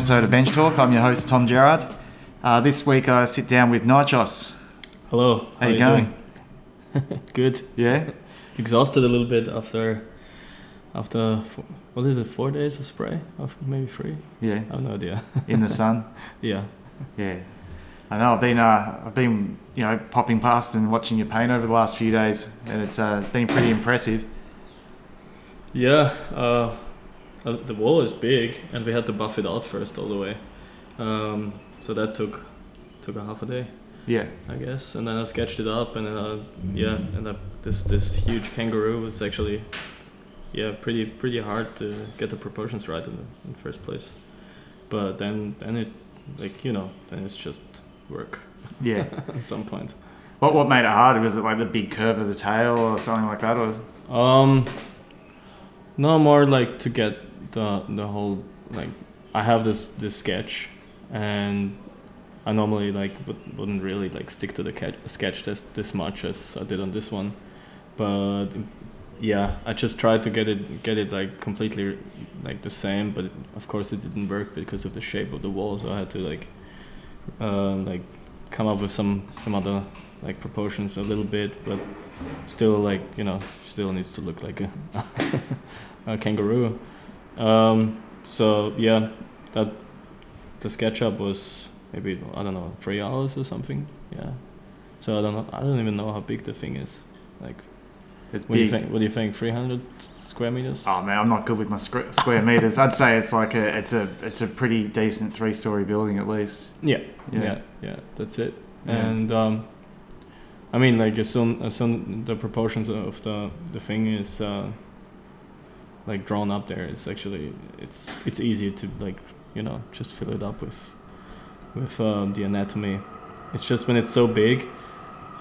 episode of Bench Talk. I'm your host, Tom Gerard. Uh, this week I sit down with Nychos. Hello. How, you going? doing? Good. Yeah? Exhausted a little bit after after four, what is it? Four days of spray? Of maybe three? Yeah. I have no idea. In the sun? yeah. Yeah. I know. I've been, uh, I've been, you know, popping past and watching your paint over the last few days, and it's, uh, it's been pretty impressive. Yeah. Uh, uh, the wall is big, and we had to buff it out first all the way. Um, so that took took a half a day, Yeah. I guess. And then I sketched it up, and then uh, yeah, and this this huge kangaroo was actually yeah pretty pretty hard to get the proportions right in the, in the first place. But then then it like you know then it's just work Yeah. at some point. what, what made it hard? Was it like the big curve of the tail or something like that? Or Um, no more like to get the the whole like I have this this sketch, and I normally like would, wouldn't really like stick to the sketch this this much as I did on this one, but yeah, I just tried to get it get it like completely like the same, but of course it didn't work because of the shape of the wall, so I had to like uh, like come up with some some other like proportions a little bit, but still like you know still needs to look like a, a kangaroo. Um, so yeah, that the SketchUp was maybe I don't know three hours or something. Yeah. So I don't know. I don't even know how big the thing is. Like, it's what do you big. think? What do you think? Three hundred square meters? Oh man, I'm not good with my squ- square meters. I'd say it's like a, it's a, it's a pretty decent three-story building at least. Yeah, Yeah. yeah, yeah, that's it. Yeah. And um, I mean, like as soon as soon the proportions of the the thing is uh, like drawn up there, it's actually it's it's easy to like you know just fill it up with with um, the anatomy. It's just when it's so big.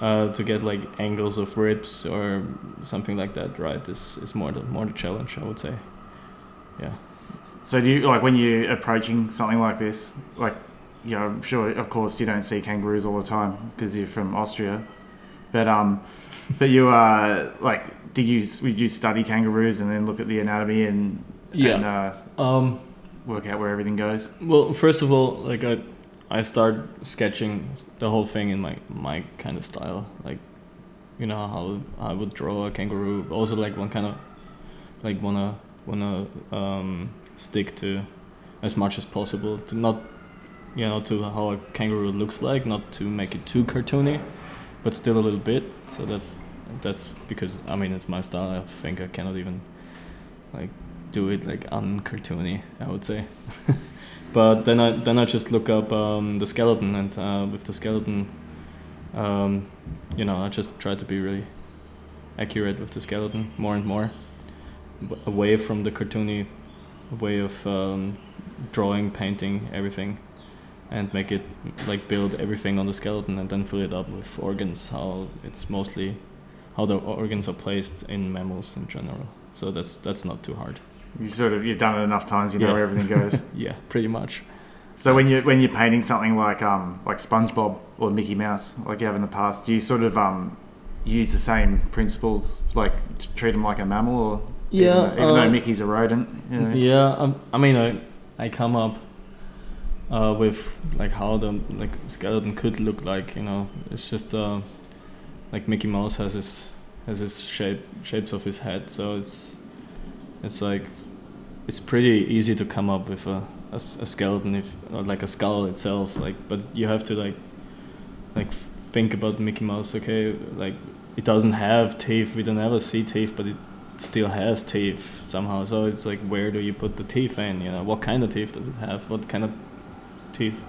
Uh, to get like angles of ribs or something like that right is, is more the more the challenge I would say. Yeah. So do you like when you're approaching something like this? Like, you know, I'm sure, of course, you don't see kangaroos all the time because you're from Austria, but um, but you uh, like, did you would you study kangaroos and then look at the anatomy and Yeah. and uh, Um, work out where everything goes? Well, first of all, like I, I start sketching the whole thing in my my kind of style, like, you know how I would draw a kangaroo. Also, like one kind of, like wanna wanna um, stick to, as much as possible to not, you know, to how a kangaroo looks like, not to make it too cartoony, but still a little bit. So that's that's because I mean it's my style. I think I cannot even, like, do it like uncartoony. I would say. but then I then I just look up um, the skeleton, and uh, with the skeleton, um, you know, I just try to be really accurate with the skeleton more and more, away from the cartoony way of um, drawing, painting everything, and make it like build everything on the skeleton, and then fill it up with organs. How it's mostly how the organs are placed in mammals in general. So that's that's not too hard. You sort of you've done it enough times, you know Yeah. where everything goes. Yeah, pretty much. so when you when you're painting something like um like SpongeBob or Mickey Mouse, like you have in the past, do you sort of um use the same principles, like treat them like a mammal, or Yeah, even, though, even though uh, Mickey's a rodent? You know? Yeah, um, I mean, I, I come up uh, with like how the like skeleton could look like. You know, it's just uh, like Mickey Mouse has his has his shape shapes of his head, so it's it's like it's pretty easy to come up with a a skeleton if or like a skull itself. Like, but you have to like like think about Mickey Mouse. Okay, like it doesn't have teeth. We don't ever see teeth, but it still has teeth somehow. So it's like, where do you put the teeth in? You know, what kind of teeth does it have? What kind of teeth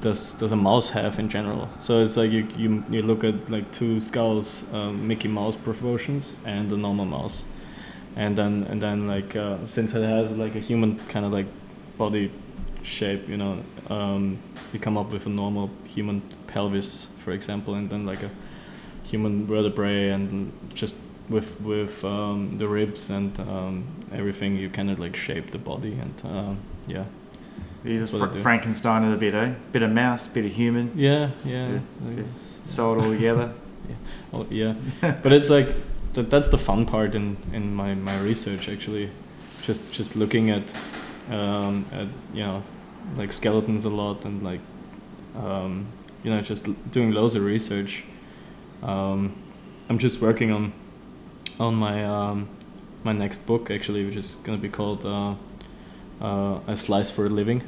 does does a mouse have in general? So it's like you you, you look at like two skulls, um, Mickey Mouse proportions and the normal mouse, and then and then like uh, since it has like a human kind of like body shape, you know, um, you come up with a normal human pelvis, for example, and then like a human vertebrae and just with with um, the ribs and um, everything you kind of like shape the body and um, yeah You just That's what I fr- Frankenstein it a bit, eh? Bit of mouse, bit of human, yeah yeah, Yeah, I okay. guess. sew it all together. Oh, yeah but it's like that, that's the fun part in in my my research actually just just looking at um at you know like skeletons a lot and like um, you know just doing loads of research. Um, I'm just working on on my um, my next book actually, which is gonna be called uh, uh, "A Slice for a Living,"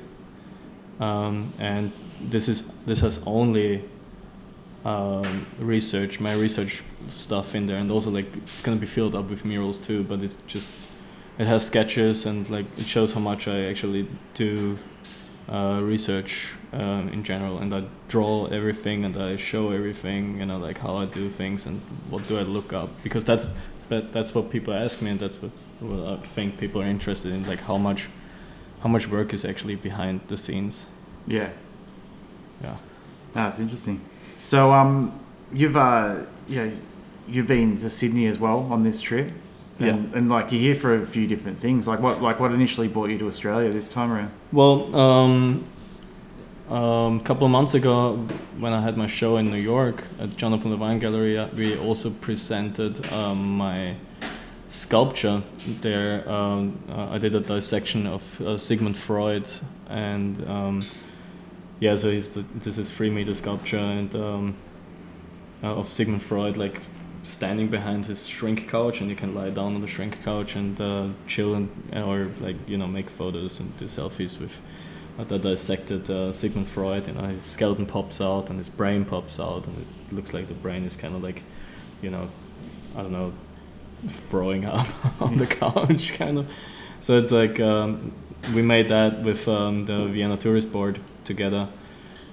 um, and this is this has only um, research, my research stuff in there, and also like it's gonna be filled up with murals too. But it's just it has sketches and like it shows how much I actually do uh, research um, in general, and I draw everything and I show everything, you know, like how I do things and what do I look up. Because that's that that's what people ask me, and that's what, what I think people are interested in, like how much how much work is actually behind the scenes. Yeah. Yeah. That's interesting. So, um, you've uh, you know, you've been to Sydney as well on this trip, and, and like you're here for a few different things. Like what, like what initially brought you to Australia this time around? Well, um, um, a couple of months ago, when I had my show in New York at Jonathan Levine Gallery, uh, we also presented um, my sculpture there. Um, uh, I did a dissection of uh, Sigmund Freud, and um, yeah, so he's the, this is three meter sculpture and um, uh, of Sigmund Freud, like standing behind his shrink couch, and you can lie down on the shrink couch and uh, chill and or like you know make photos and do selfies with uh, the dissected uh, Sigmund Freud. You know, his skeleton pops out and his brain pops out, and it looks like the brain is kind of like, you know, I don't know, throwing up on the couch, kind of. So it's like um, we made that with um, the Vienna Tourist Board together,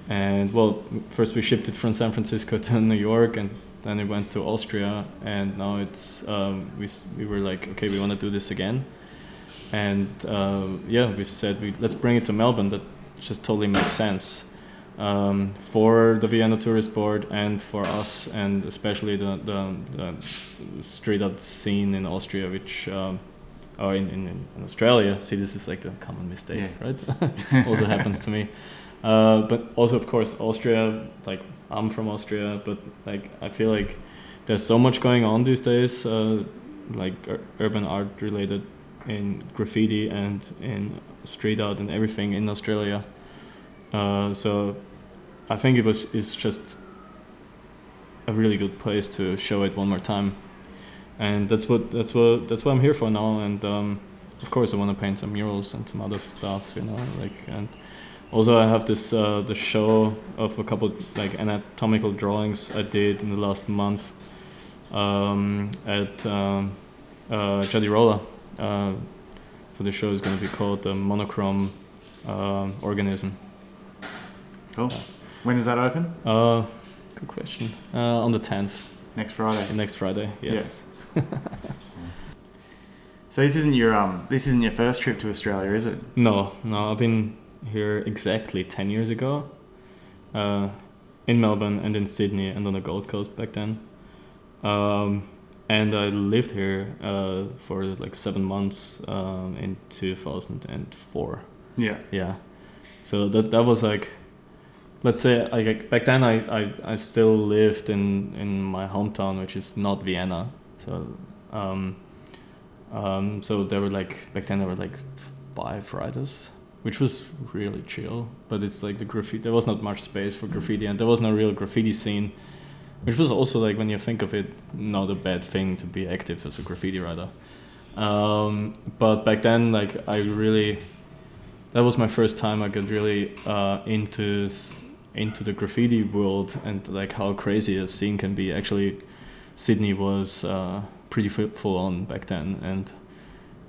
and well, first we shipped it from San Francisco to New York, and then it went to Austria, and now it's um, we we were like, okay, we want to do this again, and uh, yeah, we said we let's bring it to Melbourne. That just totally makes sense um, for the Vienna Tourist Board and for us, and especially the the, the street art scene in Austria, which. Um, or in, in, in Australia, see, this is like the common mistake, right? also happens to me. Uh, but also, of course, Austria, like, I'm from Austria, but like, I feel like there's so much going on these days, uh, like ur- urban art related in graffiti and in street art and everything in Australia. Uh, so I think it was it's just a really good place to show it one more time, and that's what that's what that's what I'm here for now. And um, of course, I want to paint some murals and some other stuff, you know, like and also I have this uh, the show of a couple like anatomical drawings I did in the last month um, at um, uh, Jadirola. Uh, so the show is going to be called the Monochrome uh, Organism. Cool. When does that open? Uh, good question. Uh, on the 10th, Next Friday. next Friday. Yes. So this isn't your um, this isn't your first trip to Australia, is it? No, no, I've been here exactly 10 years ago. Uh, in Melbourne and in Sydney and on the Gold Coast back then. Um, and I lived here uh, for like seven months um, in 2004. Yeah. Yeah. So that that was like, let's say like back then I, I, I still lived in, in my hometown, which is not Vienna. So um, um, so there were like back then there were like five writers, which was really chill. But it's like the graffiti. There was not much space for graffiti, and there was no real graffiti scene, which was also like when you think of it, not a bad thing to be active as a graffiti writer. Um, but back then, like I really, that was my first time I got really uh, into into the graffiti world and like how crazy a scene can be. Actually, Sydney was uh, pretty full on back then, and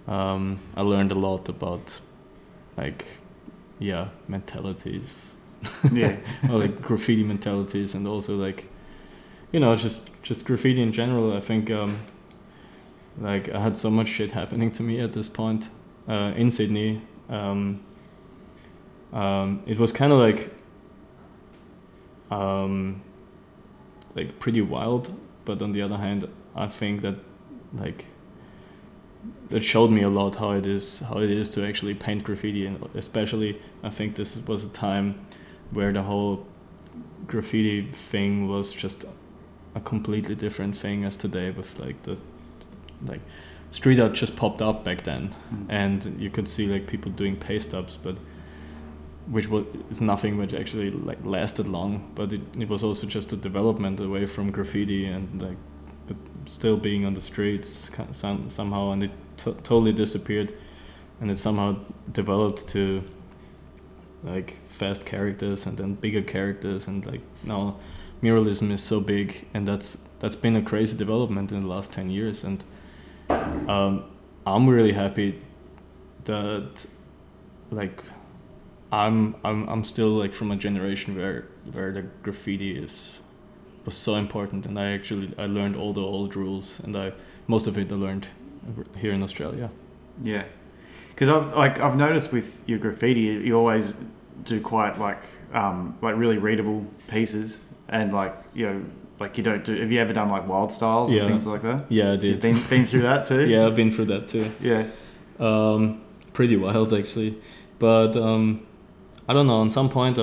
um, I learned a lot about like yeah mentalities Yeah. or like graffiti mentalities and also like you know just just graffiti in general i think um like i had so much shit happening to me at this point uh in sydney um um it was kind of like um like pretty wild but on the other hand i think that like that showed me a lot how it is how it is to actually paint graffiti and especially i think this was a time where the whole graffiti thing was just a completely different thing as today with like the like street art just popped up back then Mm. and you could see like people doing paste ups but which was is nothing which actually like lasted long, but it, it was also just a development away from graffiti and like, but still being on the streets some, somehow, and it t- totally disappeared, and it somehow developed to like fast characters and then bigger characters and like now muralism is so big and that's that's been a crazy development in the last 10 years and um, i'm really happy that like i'm i'm i'm still like from a generation where where the graffiti is was so important and i actually i learned all the old rules and i most of it i learned here in australia Yeah, because I've like I've noticed with your graffiti, you always do quite like um, like really readable pieces, and like you know like you don't do. Have you ever done like wild styles Yeah. and things like that? yeah i You've did been been through that too. yeah i've been through that too yeah, um, pretty wild actually. But um, I don't know. On some point,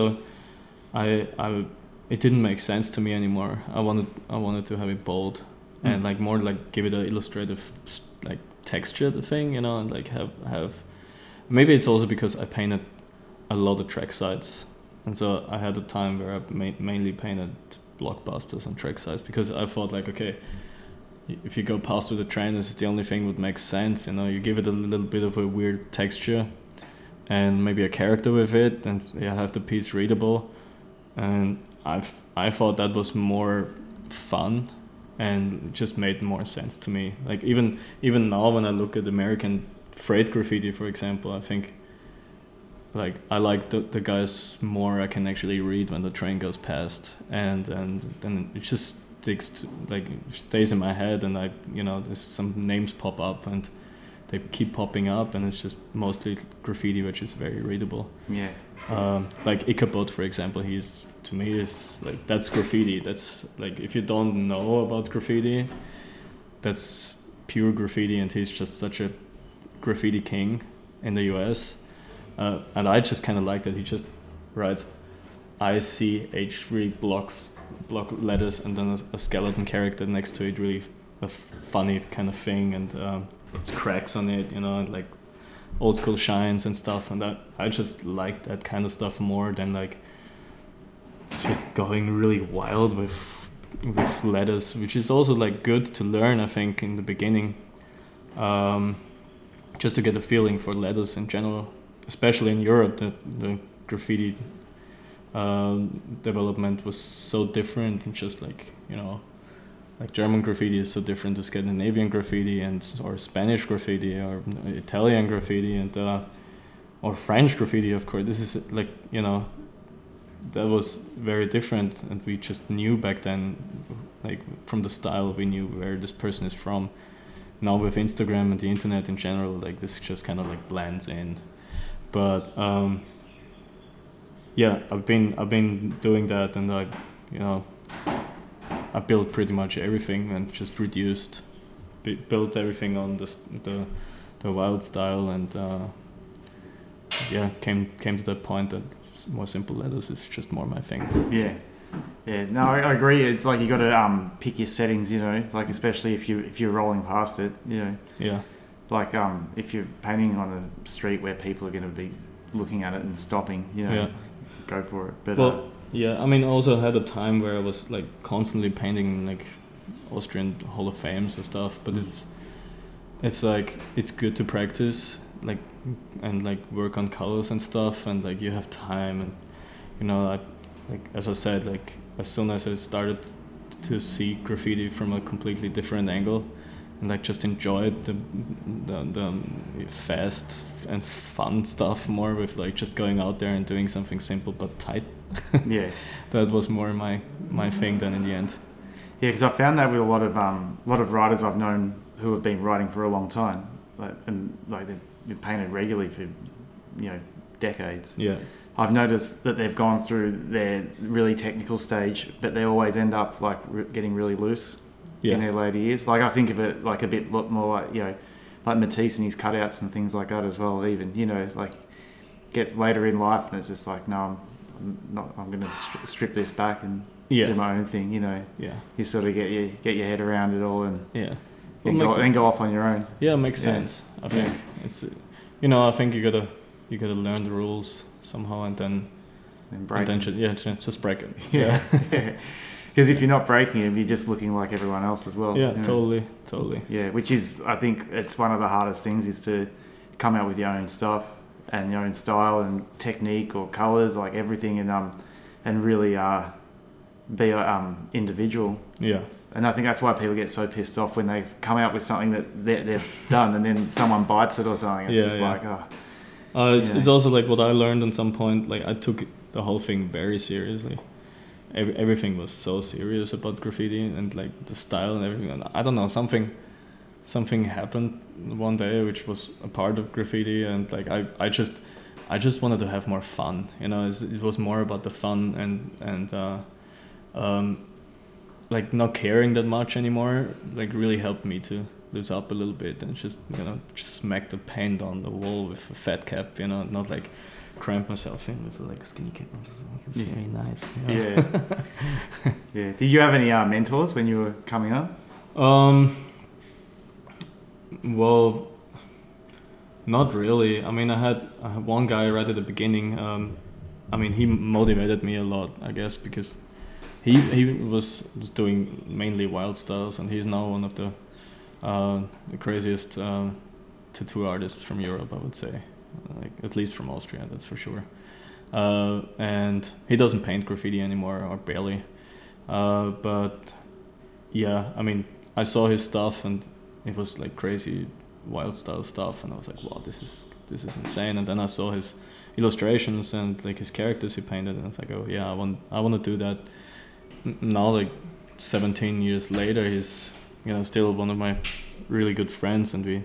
I I it didn't make sense to me anymore. I wanted I wanted to have it bold and Mm. like more like give it a illustrative like texture the thing, you know, and like have have. Maybe it's also because I painted a lot of track sides, and so I had a time where I ma- mainly painted blockbusters and track sides because I thought like okay if you go past with a train, this is the only thing that makes sense. You know, you give it a little bit of a weird texture, and maybe a character with it, and you have the piece readable. And I've I thought that was more fun, and just made more sense to me. Like even even now when I look at American freight graffiti, for example, I think. Like I like the, the guys more I can actually read when the train goes past and and then it just sticks to like stays in my head and I you know there's some names pop up and they keep popping up and it's just mostly graffiti which is very readable. Yeah, um, like Ichabod for example he's to me is like that's graffiti. That's like if you don't know about graffiti that's pure graffiti and he's just such a graffiti king in the US uh, and I just kind of like that he just writes I C H three blocks block letters and then a, a skeleton character next to it really a funny kind of thing. And um, cracks on it you know like old school shines and stuff and that I just like that kind of stuff more than like just going really wild with with letters which is also like good to learn I think in the beginning um, just to get a feeling for letters in general especially in Europe the, the graffiti um, development was so different and just like you know like German graffiti is so different to Scandinavian graffiti and or Spanish graffiti or Italian graffiti and uh, or French graffiti of course. This is like you know that was very different and we just knew back then like from the style we knew where this person is from. Now with Instagram and the internet in general like this just kind of like blends in. But um yeah I've been I've been doing that and I you know I built pretty much everything and just reduced bu- built everything on the the the wild style and uh, yeah came came to that point that more simple letters is just more my thing yeah, yeah. No, I, I agree. It's like you got to um, pick your settings. You know, like especially if you if you're rolling past it. You know, yeah like um, if you're painting on a street where people are going to be looking at it and stopping. You know, yeah go for it. But Well, uh, yeah I mean also had a time where I was like constantly painting like Austrian Hall of Fames and stuff but it's it's like it's good to practice like and like work on colors and stuff and like you have time and you know like as I said like as soon as I started to see graffiti from a completely different angle and like just enjoyed the the, the fast and fun stuff more with like just going out there and doing something simple but tight yeah. that was more my my thing than in the end Yeah, because I found that with a lot of um, lot of writers I've known who have been writing for a long time, like, and like they've been painted regularly for you know decades. yeah I've noticed that they've gone through their really technical stage, but they always end up like re- getting really loose in their later years. Like I think of it like a bit lot more like you know, like Matisse and his cutouts and things like that as well. Even you know, like gets later in life and it's just like no, I'm, I'm not. I'm going to stri- strip this back and do my own thing. You know, yeah you sort of get your get your head around it all and yeah then, Well, go, make- then go off on your own. yeah it makes Yeah. sense I think it's uh, you know I think you gotta you gotta learn the rules somehow, and then And break. and then yeah, just break it. yeah. Because if you're not breaking it, you're just looking like everyone else as well. yeah, you know? totally, totally. Yeah, which is I think it's one of the hardest things is to come out with your own stuff and your own style and technique or colors, like everything, and um, and really uh, be a um individual. Yeah, And I think that's why people get so pissed off when they've come out with something that they've done and then someone bites it or something. It's Yeah, just yeah. like, oh, uh, it's, it's also like what I learned at some point. Like I took the whole thing very seriously. Every, everything was so serious about graffiti and like the style and everything. And I don't know something, something happened one day which was a part of graffiti and like I, I just, I just wanted to have more fun. You know, it's, it was more about the fun and and uh, um, like not caring that much anymore. Like really helped me to lose up a little bit and just you know just smack the paint on the wall with a fat cap. You know, not like cramp myself in with like skinny cap. It's Yeah. very nice. you know? yeah, yeah. Did you have any uh, mentors when you were coming up? Um. Well, not really. I mean, I had I had one guy right at the beginning. Um, I mean, he motivated me a lot, I guess, because he he was doing mainly wild styles, and he's now one of the uh, the craziest um, tattoo artists from Europe, I would say, like at least from Austria, that's for sure. Uh, and he doesn't paint graffiti anymore, or barely. Uh, but yeah, I mean, I saw his stuff and it was like crazy wild style stuff and I was like, wow, this is this is insane. And then I saw his illustrations and like his characters he painted and I was like, oh yeah, I want I want to do that. Now like 17 years later, he's you know still one of my really good friends and we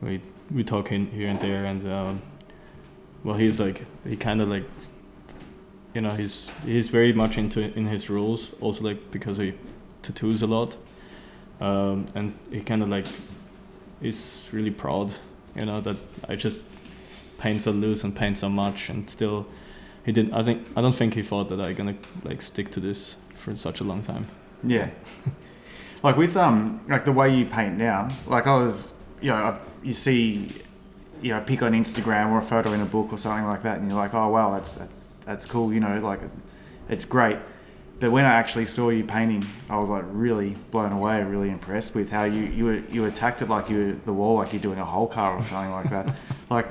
we we talk in here and there and um, well he's like he kind of like you know he's he's very much into in his rules also like because he tattoos a lot um, and he kind of like is really proud you know that I just paint so loose and paint so much and still he didn't I think I don't think he thought that I'm gonna like stick to this for such a long time Yeah. like with um like the way you paint now, like I was you know, I, you see you know, pick on Instagram or a photo in a book or something like that and you're like, Oh wow, that's that's that's cool, you know, like it's great. But when I actually saw you painting, I was like really blown away, really impressed with how you you were, you attacked it like you were the wall, like you're doing a whole car or something like that, like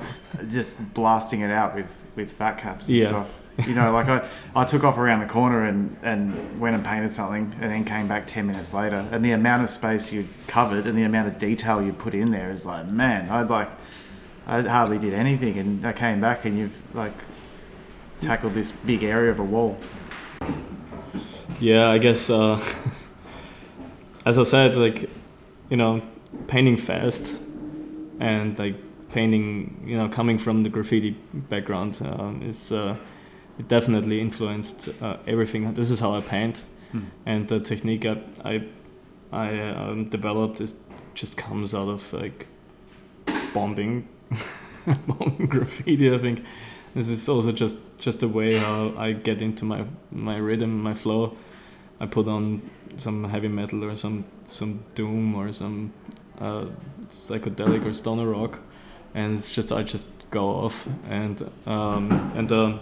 just blasting it out with with fat caps and Yeah. stuff. You know, like I, I took off around the corner and, and went and painted something and then came back 10 minutes later. And the amount of space you covered and the amount of detail you put in there is like, man, I'd like, I hardly did anything. And I came back and you've like tackled this big area of a wall. Yeah, I guess uh, as I said, like you know, painting fast and like painting, you know, coming from the graffiti background um, is uh, it definitely influenced uh, everything. This is how I paint, Hmm. and the technique I I, I um, developed is just comes out of like bombing, bombing graffiti. I think this is also just just a way how I get into my my rhythm, my flow. I put on some heavy metal or some some doom or some uh, psychedelic or stoner rock, and it's just I just go off. And um, and um,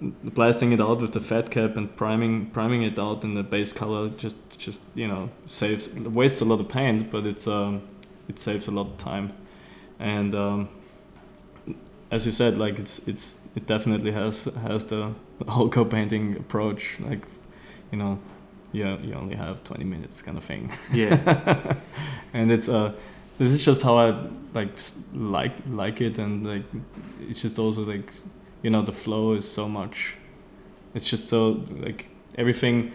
blasting it out with the fat cap and priming priming it out in the base color just just you know saves wastes a lot of paint, but it's um, it saves a lot of time, and um, as you said, like it's it's it definitely has has the whole car painting approach, like you know, you you only have twenty minutes kind of thing. Yeah. and it's uh, this is just how I like like like it, and like it's just also like you know the flow is so much. It's just so like everything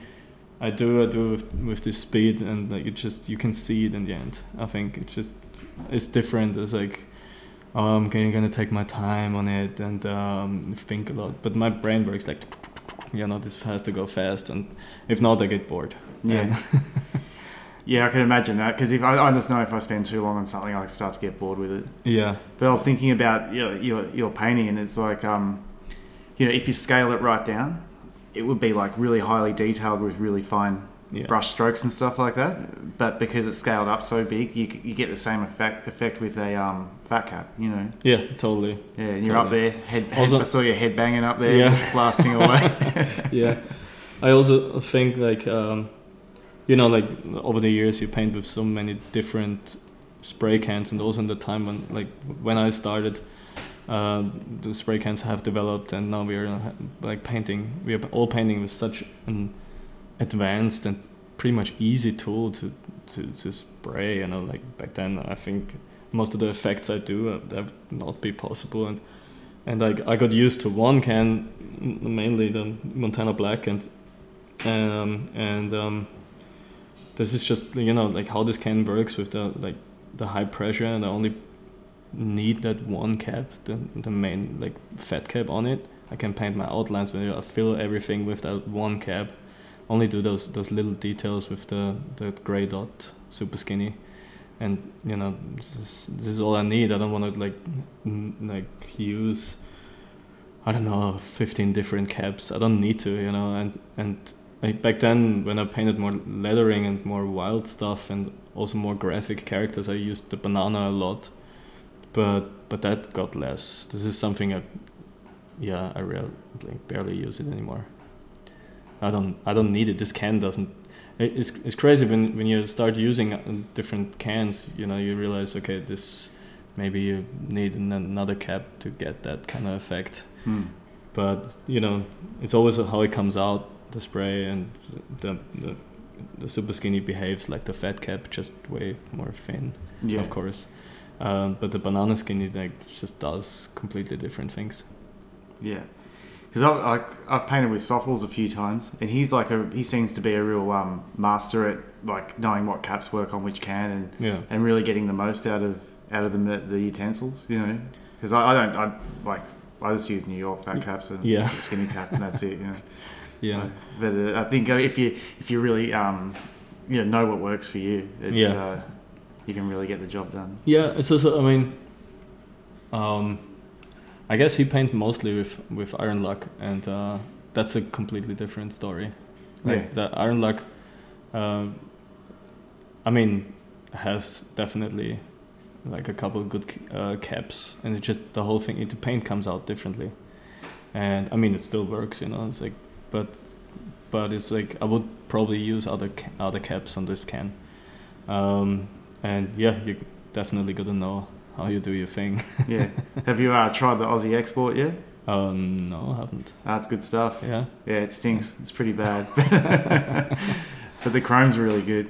I do, I do with with this speed, and like it just you can see it in the end. I think it's just it's different. It's like oh, I'm gonna, gonna take my time on it and um, think a lot. But my brain works like, you know, this has to go fast, and if not, I get bored. Yeah. Yeah, I can imagine that because if I, I just know if I spend too long on something, I start to get bored with it. yeah, But I was thinking about your your, your painting, and it's like, um, you know, if you scale it right down, it would be like really highly detailed with really fine Yeah. brush strokes and stuff like that. But because it's scaled up so big, you, you get the same effect effect with a um, fat cap. You know, Yeah, totally. yeah, and you're up there. Head, head Also- I saw your head banging up there, Yeah. just blasting away. yeah. I also think like um, you know like over the years you paint with so many different spray cans and also in the time when like when I started um, the spray cans have developed and now we are uh, like painting we are all painting with such an advanced and pretty much easy tool to, to, to spray you know like back then I think most of the effects I do uh, that would not be possible. And and I, I got used to one can mainly the Montana Black and um, and um, this is just you know like how this can works with the like the high pressure and I only need that one cap the, the main like fat cap on it. I can paint my outlines when I fill everything with that one cap only do those those little details with the the gray dot super skinny. And you know this is, this is all I need. I don't want to like n- like use I don't know 15 different caps. I don't need to you know and and back then when I painted more lettering and more wild stuff and also more graphic characters I used the banana a lot. But but that got less. This is something I yeah I real like barely use it anymore I don't I don't need it. This can doesn't it's, it's crazy when, when you start using uh, different cans you know you realize okay this maybe you need an- another cap to get that kind of effect. Hmm. but you know it's always how it comes out the spray and the, the the super skinny behaves like the fat cap just way more thin Yeah. of course. Um, but the banana skinny like just does completely different things. Yeah, because I've, I, I've painted with Sofles a few times, and he's like a he seems to be a real um, master at like knowing what caps work on which can and, yeah and really getting the most out of out of the the utensils. You know, because I, I don't I like I just use New York fat caps and Yeah. skinny cap and that's it. You know, yeah but uh, I think uh, if you if you really um you know know what works for you, it's Yeah. uh, you can really get the job done. Yeah, it's also. I mean, um, I guess he paint mostly with with Ironlak, and uh, that's a completely different story. Like Yeah. the Ironlak, um, I mean, has definitely like a couple of good uh, caps, and it just the whole thing. The paint comes out differently, and I mean it still works, you know. It's like, but but it's like I would probably use other ca- other caps on this can. Um, and yeah, you definitely got to know how you do your thing. Yeah. Have you uh, tried the Aussie export yet? Um, no, I haven't. That's good stuff. Yeah, Yeah, it stinks. It's pretty bad. but the chrome's really good,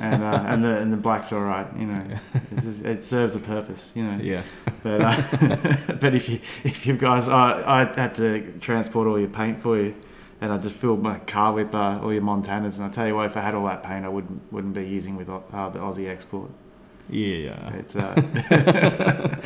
and uh, and the and the black's all right. You know, it's just, it serves a purpose. You know. yeah, But uh, but if you if you guys, I I had to transport all your paint for you, and I just filled my car with uh, all your Montanas. And I tell you what, if I had all that paint, I wouldn't wouldn't be using with uh, the Aussie export. Yeah, It's uh,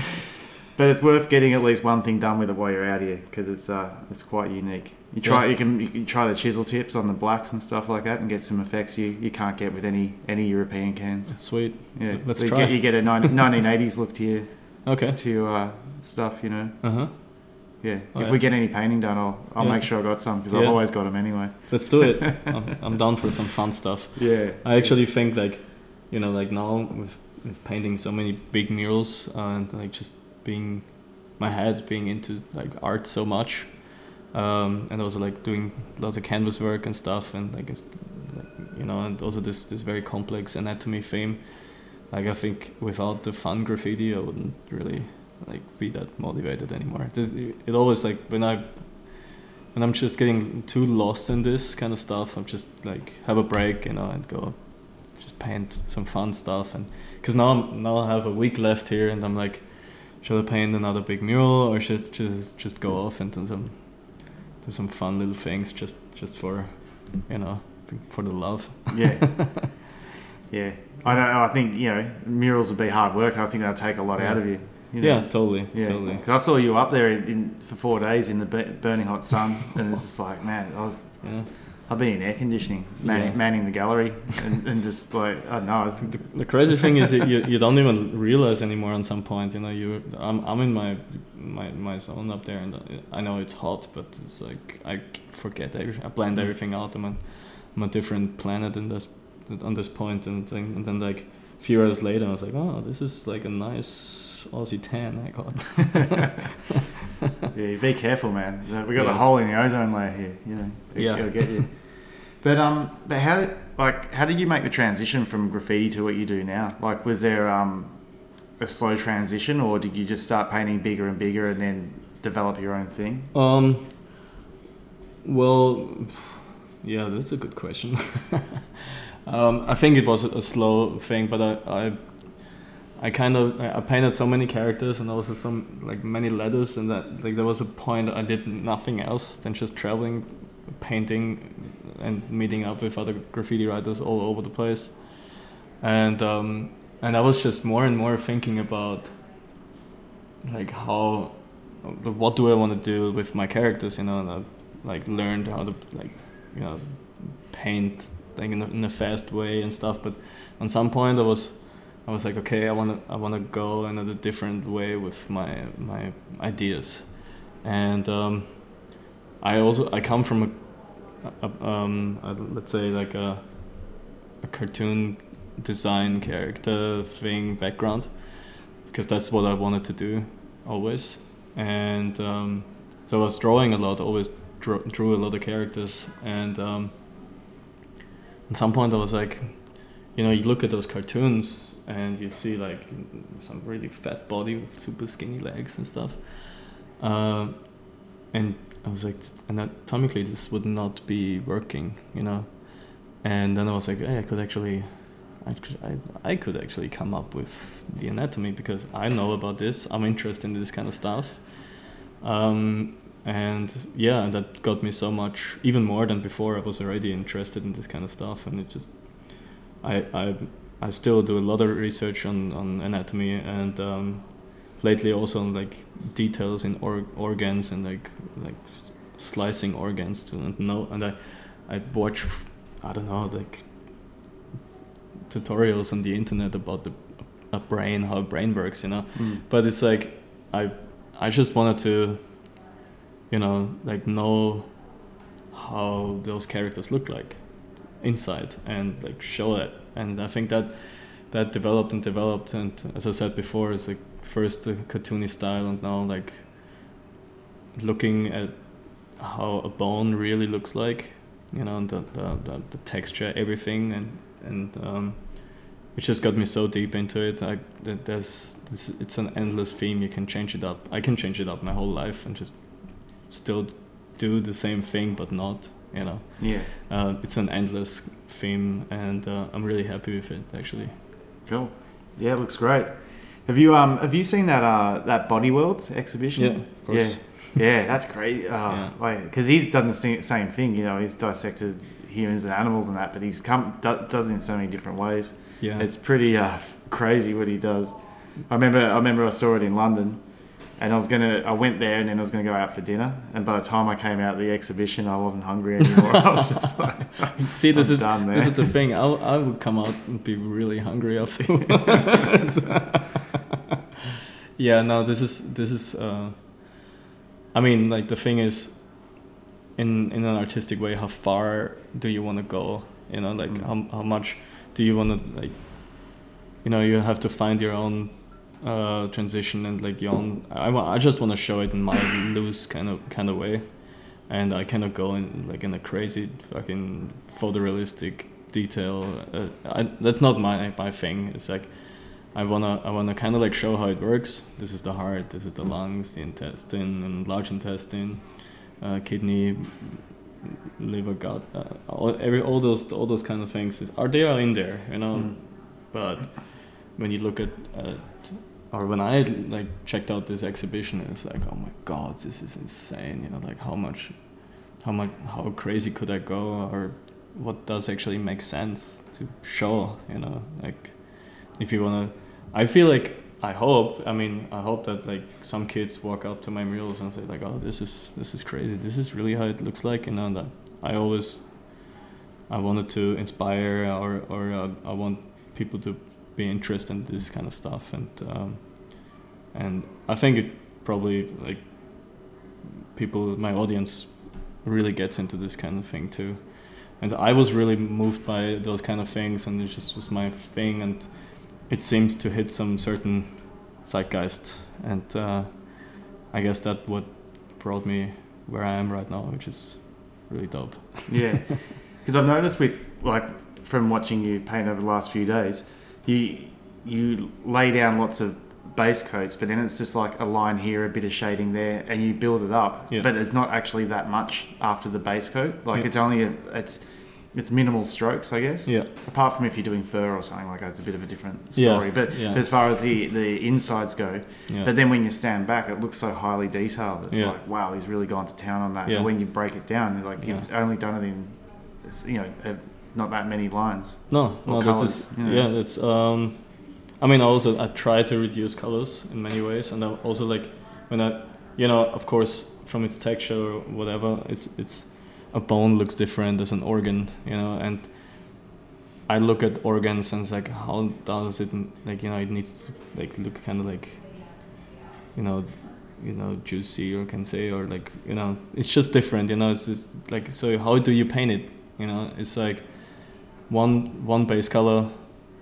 but it's worth getting at least one thing done with it while you're out here because it's uh, it's quite unique. You try Yeah. you can you can try the chisel tips on the blacks and stuff like that and get some effects you, you can't get with any any European cans. Sweet. Yeah, Let's so you try. get you get a 90, 1980s look to your Okay. to your uh, stuff. You know, Uh huh. yeah. Oh, if yeah. we get any painting done, I'll I'll Yeah. make sure I got some because I've always got them anyway. Let's do it. I'm, I'm down for some fun stuff. Yeah, I actually think like, you know, like now with with painting so many big murals and like just being my head being into like art so much, um, and also like doing lots of canvas work and stuff, and like you know, and also this this very complex anatomy theme. Like I think without the fun graffiti, I wouldn't really like be that motivated anymore. This, it always like when I when I'm just getting too lost in this kind of stuff, I'm just like have a break, you know, and go just paint some fun stuff. And because now I'm, now I have a week left here, and I'm like, should I paint another big mural or should just just go off and do some do some fun little things just just for you know for the love. yeah, yeah. I don't. I think you know murals would be hard work. I think that'll take a lot out of you. you know? Yeah, totally, Yeah, totally. because I saw you up there in, in, for four days in the burning hot sun, and it's just like, man, I was, Yeah. I've been in air conditioning, manning, Yeah. manning the gallery, and, and just like, I don't know, The, the crazy thing is you, you don't even realize anymore on some point you know you I'm, I'm in my, my my zone up there and I know it's hot but it's like I forget everything I blend Mm. everything out I'm, on, I'm a different planet in this on this point and thing. And then like a few hours later, I was like, oh, this is like a nice Aussie tan I got. yeah, be careful, man. We got Yeah. the hole in the ozone layer here. You know, it, Yeah. it'll get you. but um, but how like how did you make the transition from graffiti to what you do now? Like, was there um a slow transition, or did you just start painting bigger and bigger and then develop your own thing? Um. Well, yeah, that's a good question. um, I think it was a, a slow thing, but I, I, I kind of I painted so many characters and also some like many letters, and that like there was a point I did nothing else than just traveling, painting, and meeting up with other graffiti writers all over the place, and um, and I was just more and more thinking about like how what do I want to do with my characters, you know, and I like learned how to like you know paint like in a, in a fast way and stuff. But on some point, I was I was like, okay, I want to I want to go in a different way with my my ideas, and um, I also I come from a, a um a, let's say like a a cartoon design character thing background because that's what I wanted to do always. And um, so I was drawing a lot always drew, drew a lot of characters. And um, at some point I was like you know you look at those cartoons and you see like some really fat body with super skinny legs and stuff um, and I was like anatomically this would not be working you know and then I was like hey I could actually I could, I, I could actually come up with the anatomy because I know about this. I'm interested in this kind of stuff. Um, and yeah, that got me so much, even more than before. I was already interested in this kind of stuff, and it just, I, I, I still do a lot of research on, on anatomy, and um, lately also on like details in or, organs and like like slicing organs to know. And I, I watch, I don't know, like tutorials on the internet about the a brain, how a brain works, you know. But it's like I I just wanted to, you know, like know how those characters look like inside and like show it. And I think that that developed and developed and as I said before, it's like first the cartoony style and now like looking at how a bone really looks like, you know, the the, the, the texture, everything and and um, it just got me so deep into it. I there's it's, it's an endless theme. You can change it up. I can change it up my whole life and just still do the same thing, but not. You know, Yeah, uh, it's an endless theme, and uh, I'm really happy with it actually. cool. Yeah, it looks great. Have you um have you seen that uh that Body Worlds exhibition? Yeah, of course. Yeah, yeah, that's great. Uh, Yeah. Like, because he's done the same thing. You know, he's dissected humans and animals and that, but he's come do, does it in so many different ways. Yeah, It's pretty uh, crazy what he does. I remember I remember I saw it in London, and I was gonna I went there and then I was gonna go out for dinner. And by the time I came out of the exhibition, I wasn't hungry anymore. I was just like, See, this I'm is done there. this is the thing. I I would come out and be really hungry afterwards. yeah, no, this is this is. Uh, I mean, like the thing is, in in an artistic way, how far do you want to go? You know, like Mm. how how much do you want to like? You know, you have to find your own uh, transition and like young. I I just want to show it in my loose kind of kind of way and I cannot go in like in a crazy fucking photorealistic detail. Uh, I, that's not my my thing. It's like I wanna I wanna kind of like show how it works. This is the heart. This is the lungs, the intestine, and large intestine, uh, kidney, liver, gut. Uh, all every all those all those kind of things is, are they are in there, you know. Mm. But when you look at, at or when I like checked out this exhibition, it's like, oh my god, this is insane. You know, like how much, how much, how crazy could I go, or what does actually make sense to show? You know, like if you wanna, I feel like I hope. I mean, I hope that like some kids walk up to my murals and say like, oh, this is this is crazy. This is really how it looks like. You know, that I always, I wanted to inspire or or uh, I want people to be interested in this kind of stuff. And um, and I think it probably like people my audience really gets into this kind of thing too. And I was really moved by those kind of things, and it just was my thing, and it seems to hit some certain zeitgeist, and uh, I guess that what brought me where I am right now, which is really dope. Yeah, because I've noticed with like from watching you paint over the last few days, you you lay down lots of base coats, but then it's just like a line here, a bit of shading there, and you build it up. Yeah. But it's not actually that much after the base coat. Like Yeah. it's only a, it's it's minimal strokes, I guess. Yeah. Apart from if you're doing fur or something like that, it's a bit of a different story. Yeah. But yeah. as far as the the insides go, Yeah. but then when you stand back, it looks so highly detailed. It's like, wow, he's really gone to town on that. But when you break it down, like you've only done it in, you know, uh, not that many lines. No, no, this is you know. yeah. It's um, I mean, I also I try to reduce colors in many ways, and I also like when I, you know, of course, from its texture or whatever, it's it's a bone looks different as an organ, you know, and I look at organs and it's like, how does it like you know it needs to like look kind of like, you know, you know juicy or can say or like you know it's just different, you know. It's just like so how do you paint it? You know, it's like one one base color,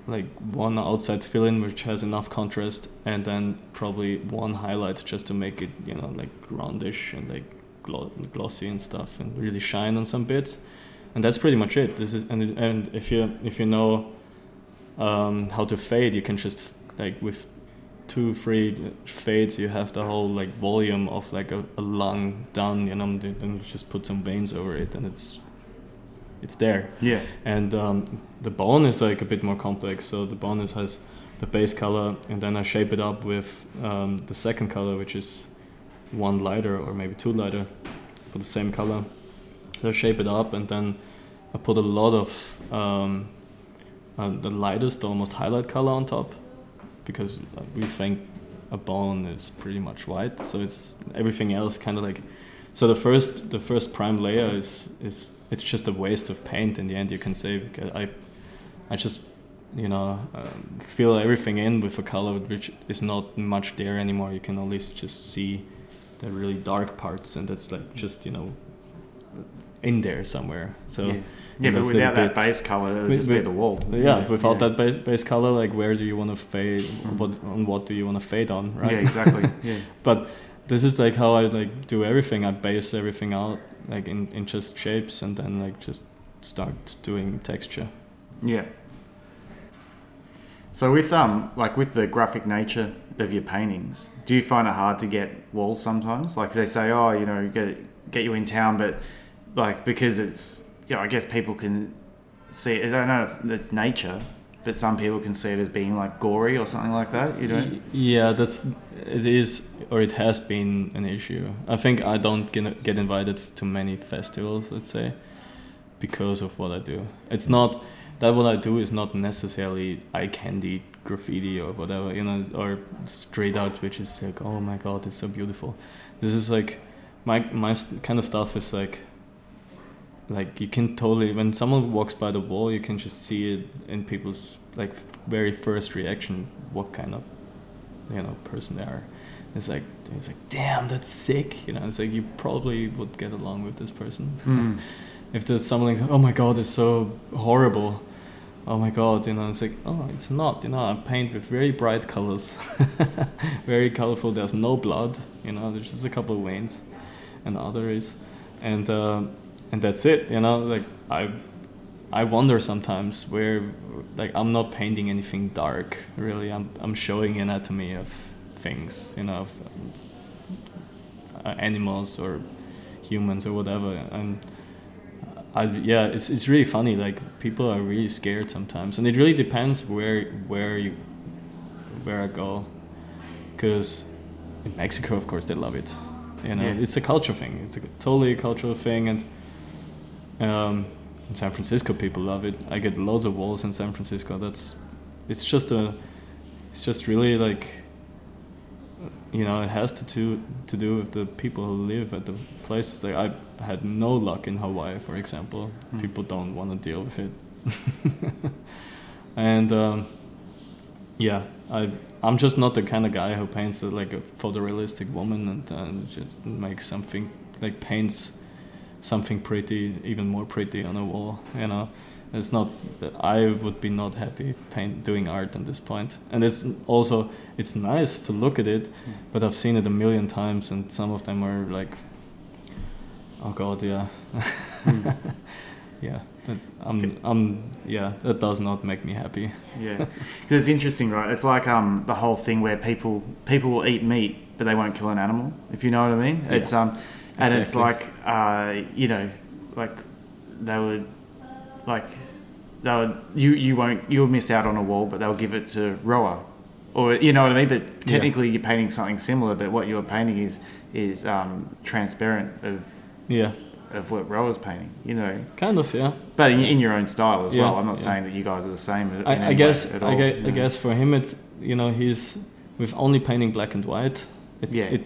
like one outside fill in which has enough contrast, and then probably one highlight just to make it you know like roundish and like glo- glossy and stuff, and really shine on some bits, and that's pretty much it. This is and and if you if you know um, how to fade, you can just like with two three fades you have the whole like volume of like a, a lung done you know and then you just put some veins over it and it's it's there. Yeah. and um, the bone is like a bit more complex. So the bone is, has the base color and then i shape it up with um, the second color which is one lighter or maybe two lighter for the same color. So i shape it up and then i put a lot of um, uh, the lightest almost highlight color on top because we think a bone is pretty much white. So it's everything else kind of like so the first the first prime layer is is it's just a waste of paint in the end you can say because i i just you know um, fill everything in with a color which is not much there anymore you can only s- just see the really dark parts and that's like just you know in there somewhere so yeah, yeah but without that bits. base color, it would just be the wall. yeah, without yeah. that base, base color like where do you want to fade what on what do you want to fade on right Yeah, exactly. yeah. but this is like how I like do everything. I base everything out like in, in just shapes and then like just start doing texture. Yeah. So with um like with the graphic nature of your paintings, do you find it hard to get walls sometimes? Like they say, oh, you know, get get you in town, but like because it's you know, I guess people can see it. I know it's, it's nature, but some people can see it as being like gory or something like that. You know? Yeah, that's it is or it has been an issue. I think I don't get get invited to many festivals, let's say, because of what I do. It's not that what I do is not necessarily eye candy graffiti or whatever, you know, or straight out, which is like, oh my god, it's so beautiful. This is like my my kind of stuff is like like you can totally when someone walks by the wall, you can just see it in people's like f- very first reaction, what kind of you know person they are. It's like it's like damn, that's sick. You know, it's like you probably would get along with this person. Mm. if there's something like, oh my god, it's so horrible. Oh my god, you know, it's like, oh, it's not. You know, I paint with very bright colors, very colorful. There's no blood. You know, there's just a couple of veins, and arteries, and uh, and that's it. You know, like I, I wonder sometimes where, like, I'm not painting anything dark. Really, I'm I'm showing anatomy of things. You know, of uh, animals or humans or whatever, and. I, yeah, it's it's really funny. Like people are really scared sometimes, and it really depends where where you where I go, because in Mexico, of course, they love it. You know, Yeah. it's a culture thing. It's a totally cultural thing, and um, San Francisco, people love it. I get loads of walls in San Francisco. That's it's just a it's just really like you know, it has to do to do with the people who live at the places. Like I had no luck in Hawaii, for example. Mm. People don't want to deal with it, and um, yeah, I I'm just not the kind of guy who paints like a photorealistic woman and, and just makes something like paints something pretty, even more pretty on a wall. You know, it's not that I would be not happy paint doing art at this point. And it's also it's nice to look at it, but I've seen it a million times, and some of them are like, oh god, yeah, Mm. yeah. That's, I'm, I'm, yeah. That does not make me happy. Yeah, because it's interesting, right? It's like um the whole thing where people people will eat meat, but they won't kill an animal. If you know what I mean? Yeah. It's um, and it's like uh you know, like they would like they would you you won't you'll miss out on a wall, but they'll give it to Roa. Or you know what I mean? But technically, you're painting something similar, but what you're painting is is um, transparent of Yeah, of what Roa's painting. You know, kind of. Yeah. but in, in your own style as Yeah, well. I'm not yeah. saying that you guys are the same. I, I guess at I, all, guess, you I guess for him it's you know he's with only painting black and white. It, Yeah. It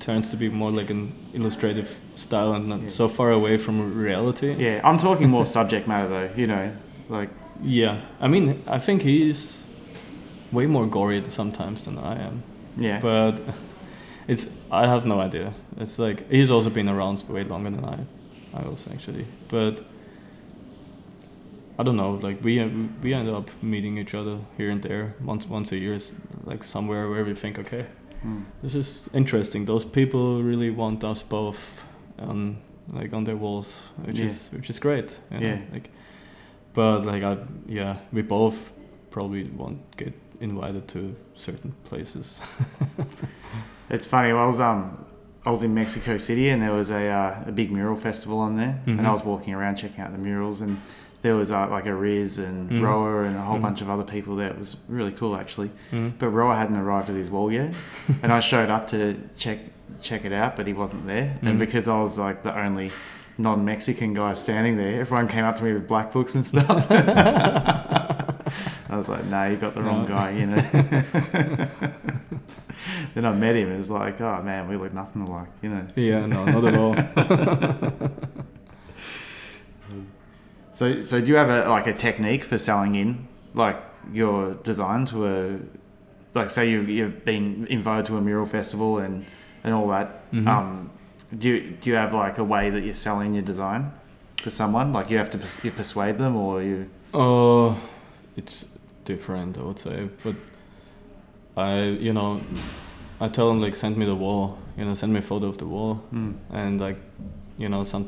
turns to be more like an illustrative style and not Yeah. so far away from reality. Yeah, I'm talking more subject matter though. You know, like Yeah. I mean, I think he's way more gory sometimes than I am. yeah, But it's I have no idea. It's like he's also been around way longer than I I was actually. But I don't know. Like we we end up meeting each other here and there once once a year, like somewhere where we think, okay, Mm. this is interesting. Those people really want us both on like on their walls, which Yeah. is which is great. You know? Yeah. Like, but like I yeah, we both probably won't get invited to certain places. it's funny. I was um I was in Mexico City and there was a uh, a big mural festival on there, and Mhm. I was walking around checking out the murals and. There was uh, like Aryz and Mhm. Roa and a whole Mhm. bunch of other people there. It was really cool actually. Mm. But Roa hadn't arrived at his wall yet, and I showed up to check check it out, but he wasn't there. And Mhm. because I was like the only non-Mexican guy standing there, everyone came up to me with black books and stuff. I was like, "Nah, you got the wrong No. guy," you know. then I met him. and was like, "Oh man, we look nothing alike," you know. Yeah, no, not at all. So, so do you have a like a technique for selling in like your design to a like say you you've been invited to a mural festival and and all that? Mhm. Um, do you, do you have like a way that you're selling your design to someone? Like you have to pers- you persuade them, or you? Uh, it's different, I would say. But I, you know, I tell them like send me the wall. You know, send me a photo of the wall, Mm. and like, you know, some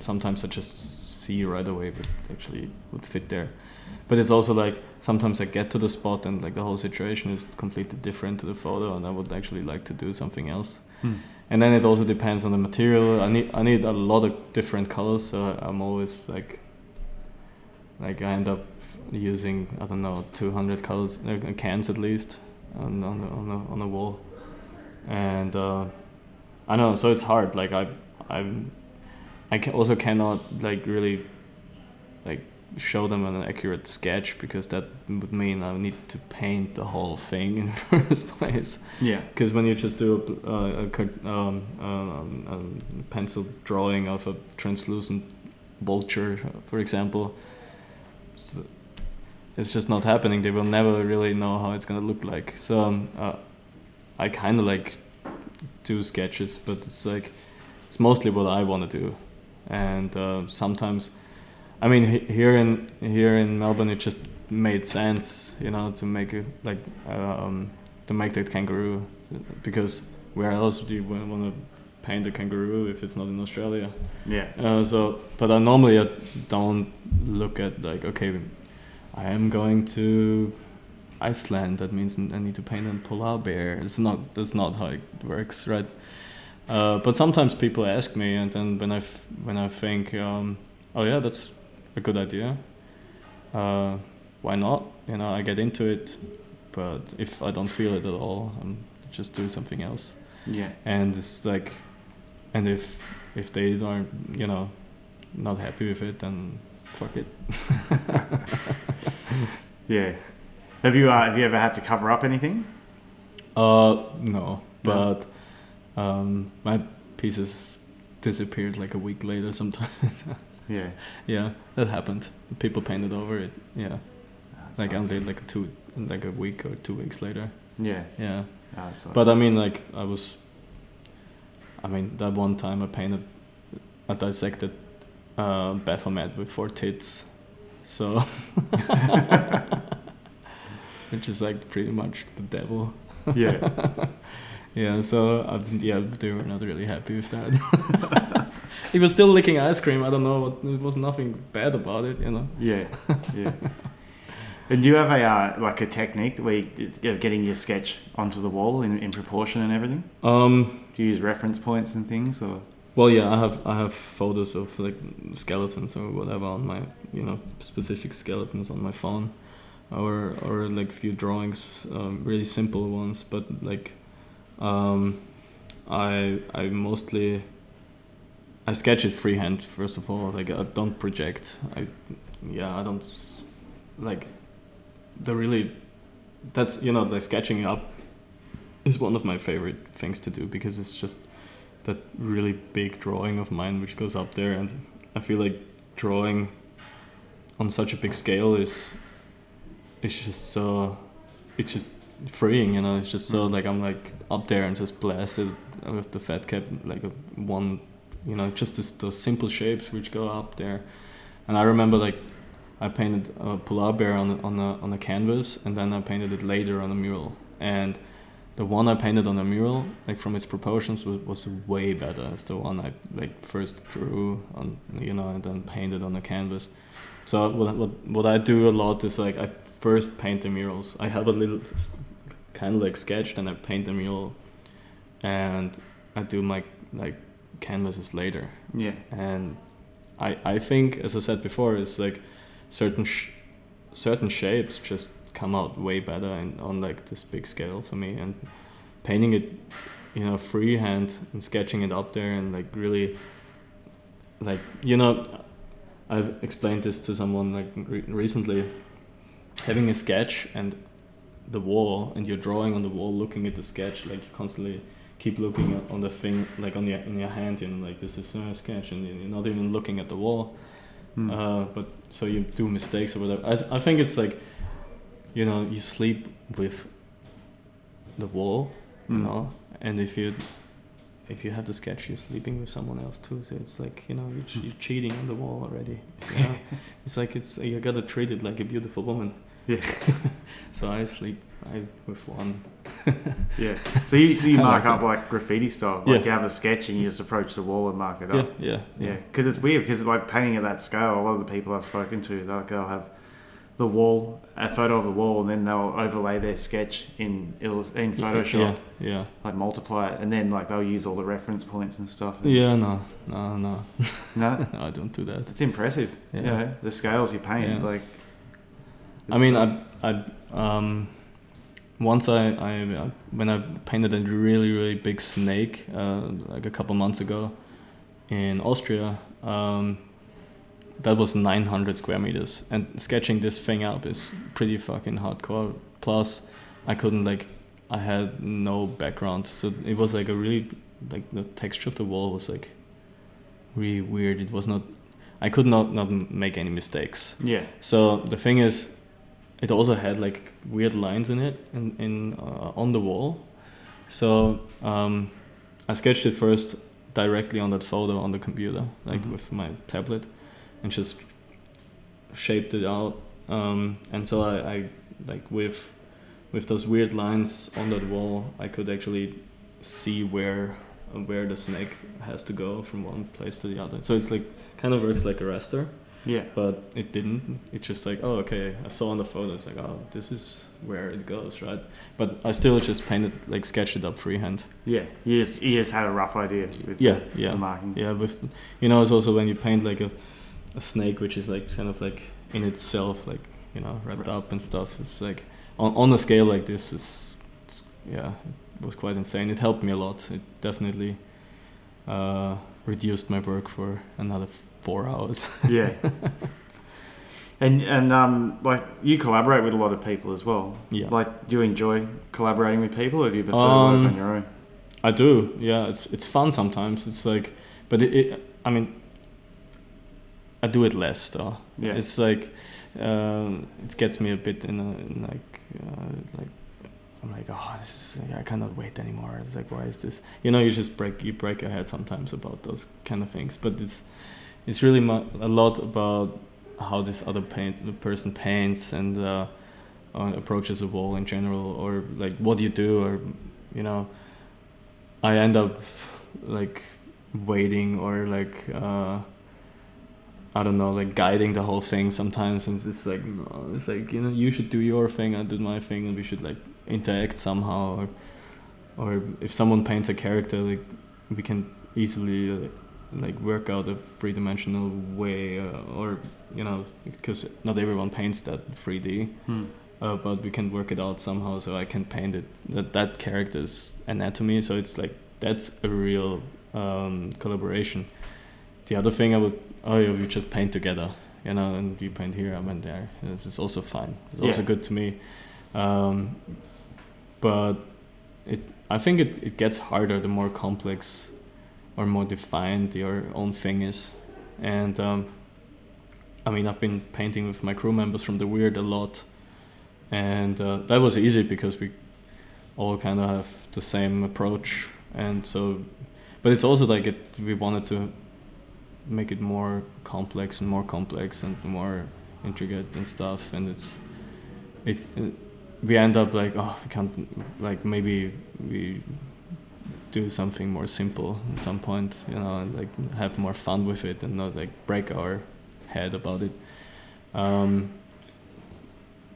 sometimes I just see right away what actually would fit there. But it's also like sometimes I get to the spot and like the whole situation is completely different to the photo, and I would actually like to do something else. Mm. And then it also depends on the material. I need I need a lot of different colors, so I'm always like like I end up using I don't know 200 colors uh, cans at least on on the, on the, on the wall, and uh, I know so it's hard. Like I I'm I can also cannot like really like show them an accurate sketch because that would mean I need to paint the whole thing in first place. Yeah. Because when you just do a, a co- um, um, um, pencil drawing of a translucent vulture, for example, so it's just not happening. They will never really know how it's gonna look like. So uh, I kind of like do sketches, but it's like it's mostly what I want to do, and uh, sometimes, I mean, he- here in here in Melbourne, it just made sense, you know, to make it like um, to make that kangaroo, because where else do you want to paint a kangaroo if it's not in Australia? Yeah. Uh, so, but I normally I don't look at like okay, I am going to Iceland. That means I need to paint a polar bear. It's not. That's not how it works, right? Uh, but sometimes people ask me, and then when I f- when I think, um, oh yeah, that's a good idea. Uh, why not? You know, I get into it. But if I don't feel it at all, I'm just do something else Yeah. and it's like and if if they aren't you know not happy with it then fuck it Yeah. Have you uh, have you ever had to cover up anything? uh no but um my pieces disappeared like a week later sometimes Yeah. yeah that happened people painted over it yeah That like sucks. until like two like a week or two weeks later Yeah. yeah. But I mean, like I was. I mean, that one time I painted I dissected uh, Baphomet with four tits. So, which is like pretty much the devil. Yeah. Yeah, so uh, yeah, they were not really happy with that. he was still licking ice cream. I don't know. There was nothing bad about it, you know. Yeah. Yeah. And do you have a uh, like a technique where you, of getting your sketch onto the wall in, in proportion and everything? Um, Do you use reference points and things, or well, yeah, I have I have photos of like skeletons or whatever on my you know specific skeletons on my phone, or or like few drawings, um, really simple ones, but like, um, I I mostly I sketch it freehand first of all. Like I don't project. I yeah I don't like the really that's you know like sketching up is one of my favorite things to do because it's just that really big drawing of mine which goes up there and I feel like drawing on such a big scale is it's just so it's just freeing you know it's just so Mm. like I'm like up there and just blasted with the fat cap like a one you know just this, those simple shapes which go up there and I remember like I painted a polar bear on on a on a canvas and then I painted it later on a mural and the one I painted on a mural, like from its proportions, was, was way better It's the one I like first drew on, you know, and then painted on a canvas. So what what what I do a lot is like I first paint the murals. I have a little kind of like sketch, then I paint the mural, and I do my like canvases later. yeah, And I I think, as I said before, is like certain sh- certain shapes just come out way better and on like this big scale for me. And painting it you know freehand and sketching it up there and like really like you know i've explained this to someone like re- recently. Having a sketch and the wall and you're drawing on the wall looking at the sketch like you constantly keep looking at- on the thing like on your in your hand you know like this is a sketch and you're not even looking at the wall Mm. uh, but so you do mistakes or whatever. I, I think it's like, you know, you sleep with the wall, you Mm. know, and if you if you have the sketch, you're sleeping with someone else too. So it's like you know you're, ch- you're cheating on the wall already. You know? it's like it's you gotta treat it like a beautiful woman. Yeah. so I sleep I with one. yeah. So you so you I mark like up like graffiti style, Yeah. like you have a sketch and you just approach the wall and mark it up. yeah, Yeah, because it's weird because like painting at that scale, a lot of the people I've spoken to, they'll, they'll have the wall, a photo of the wall, and then they'll overlay their sketch in illus- in Photoshop, Yeah, yeah. like multiply it, and then like they'll use all the reference points and stuff. Yeah, no, no, no, No, no, I don't do that. it's impressive. Yeah. You know, the scales you paint, Yeah. like. I mean, uh, I, I, um, once I, I, uh, when I painted a really, really big snake, uh, like a couple months ago, in Austria, um, that was 900 square meters, and sketching this thing up is pretty fucking hardcore. Plus, I couldn't like, I had no background, so it was like a really, like the texture of the wall was like, really weird. It was not, I could not not make any mistakes. yeah, So the thing is, it also had like weird lines in it in, in uh, on the wall. So um, I sketched it first directly on that photo on the computer, like Mhm. with my tablet, and just shaped it out. Um, and so I, I like with with those weird lines on that wall, I could actually see where where the snake has to go from one place to the other. So it's like kind of works like a raster yeah, but it didn't. It's just like, oh, okay. I saw on the photo, it's like, oh, this is where it goes, right? But I still just painted, like, sketched it up freehand. yeah. You just you just had a rough idea with Yeah, the, yeah, the markings. yeah. With, you know, it's also when you paint like a, a snake, which is like kind of like in itself, like you know, wrapped Right. up and stuff. It's like on on a scale like this is, it's, yeah, it was quite insane. It helped me a lot. It definitely uh, reduced my work for another four hours. yeah. And and um like you collaborate with a lot of people as well. yeah. Like, do you enjoy collaborating with people, or do you prefer to Um, work on your own? I do. Yeah, it's it's fun sometimes. It's like, but it, it I mean, I do it less though. Yeah. It's like, um, it gets me a bit in, a, in like, uh, like, I'm like, oh, this is, I cannot wait anymore. It's like, why is this? You know, you just break you break your head sometimes about those kind of things. But it's it's really a lot about how this other paint the person paints and uh, uh, approaches a wall in general, or like what you do, or you know, I end up like waiting or like. Uh, I don't know, like guiding the whole thing sometimes, and it's like, no, it's like you know, you should do your thing, I do my thing, and we should like interact somehow, or, or if someone paints a character, like we can easily uh, like work out a three dimensional way, uh, or you know, because not everyone paints that 3D, Hmm. uh, but we can work it out somehow, so I can paint it that that character's anatomy, so it's like that's a real um, collaboration. The other thing I would, oh yeah, we just paint together, you know, and you paint here, I went there. This is also fine. It's also Yeah. good to me. Um, but it, I think it, it gets harder the more complex or more defined your own thing is. And um, I mean, I've been painting with my crew members from the Weird a lot, and uh, that was easy because we all kind of have the same approach, and so. But it's also like it. We wanted to make it more complex and more complex and more intricate and stuff, and it's it. it we end up like oh we can't like maybe we do something more simple at some point you know and like have more fun with it and not like break our head about it. Um,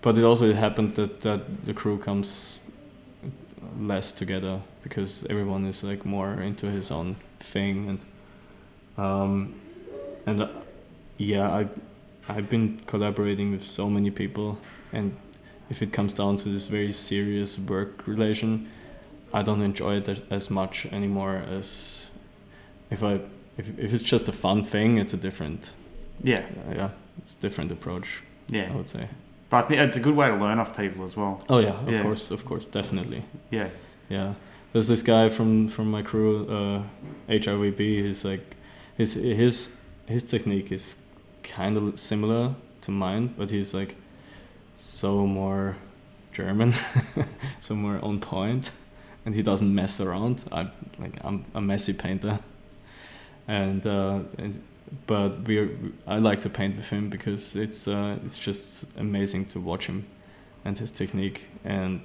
but it also happened that, that the crew comes less together because everyone is like more into his own thing and um, and uh, yeah I I've been collaborating with so many people and if it comes down to this very serious work relation I don't enjoy it as- much anymore as if I if, if it's just a fun thing it's a different Yeah, uh, yeah it's different approach Yeah, I would say But I think it's a good way to learn off people as well. oh yeah of Yeah. course of course definitely Yeah. yeah there's this guy from from my crew uh HRVB he's like his his his technique is kind of similar to mine but he's like so more German so more on point and he doesn't mess around I like I'm a messy painter and uh and but we're I like to paint with him because it's uh it's just amazing to watch him and his technique and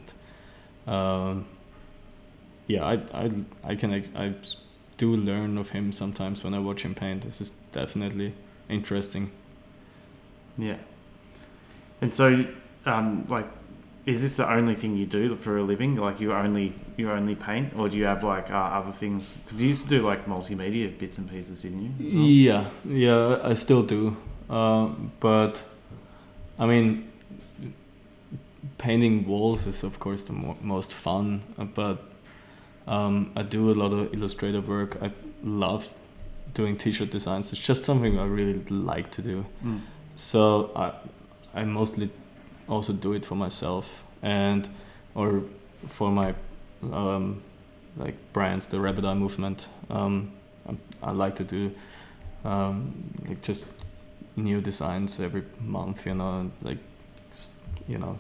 um yeah, I, I, I can I do learn of him sometimes when I watch him paint. This is definitely interesting. Yeah. And so, um, like, is this the only thing you do for a living? Like, you only you only paint, or do you have like uh, other things? Because you used to do like multimedia bits and pieces, didn't you? well? Yeah, yeah, I still do. Uh, but I mean, painting walls is of course the mo- most fun. uh, But um, I do a lot of illustrator work. I love doing t-shirt designs. It's just something I really like to do. Mm. So I, I mostly also do it for myself and or for my um, like brands, the Rabbit Eye movement. Um, I, I like to do um, like just new designs every month. You know, like you know,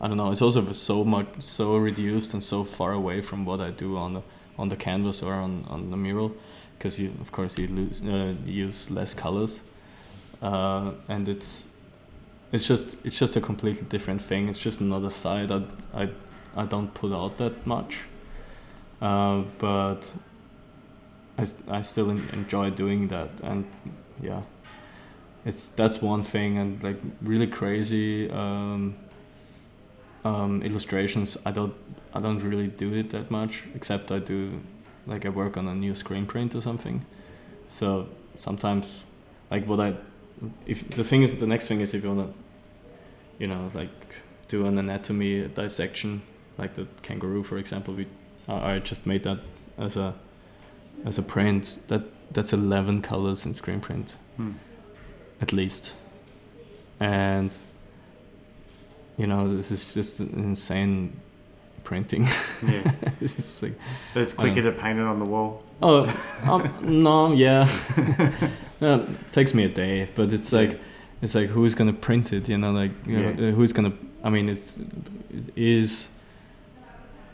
I don't know. It's also so much so reduced and so far away from what I do on the on the canvas or on on the mural, because you of course you lose uh, use less colors, uh, and it's it's just it's just a completely different thing. It's just another side I I I don't put out that much, uh, but I still enjoy doing that and yeah, it's that's one thing and like really crazy um, um, illustrations. I don't I don't really do it that much except I do like I work on a new screen print or something. So sometimes like what I if the thing is the next thing is if you wanna you know like do an anatomy dissection like the kangaroo for example we I I just made that as a as a print that that's 11 colors in screen print Hmm. at least and you know this is just an insane printing Yeah. this is like But it's quicker to paint it on the wall. Oh, um, no, yeah. no, it takes me a day, but it's like, it's like who's gonna print it? You know, like you Yeah. uh, who's gonna? I mean, it's it is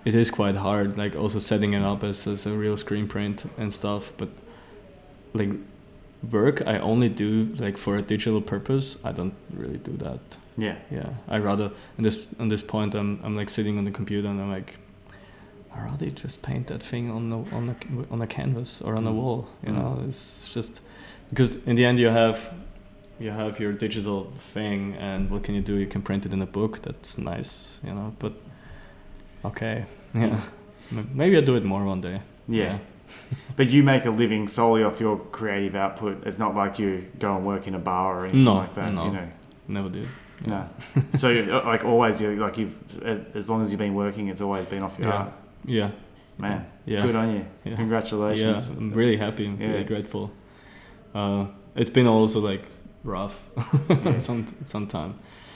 it is quite hard. Like also setting it up as, as a real screen print and stuff. But like work, I only do like for a digital purpose. I don't really do that. Yeah. Yeah, I rather at this on this point I'm I'm like sitting on the computer and I'm like, I rather just paint that thing on the on the on a canvas or on a Mm. wall. You Mm. know, it's just because in the end you have you have your digital thing and what can you do? You can print it in a book. That's nice, you know. But okay, yeah, maybe I'll do it more one day. Yeah. But you make a living solely off your creative output. It's not like you go and work in a bar or anything No, like that. no. You know. never did. No. so uh, like always, you like you've uh, as long as you've been working, it's always been off your Yeah. art. Yeah, Man, yeah. good on you. Yeah. Congratulations. Yeah, I'm really happy. I'm Yeah. really grateful. Uh, it's been also like rough Yeah. some some time,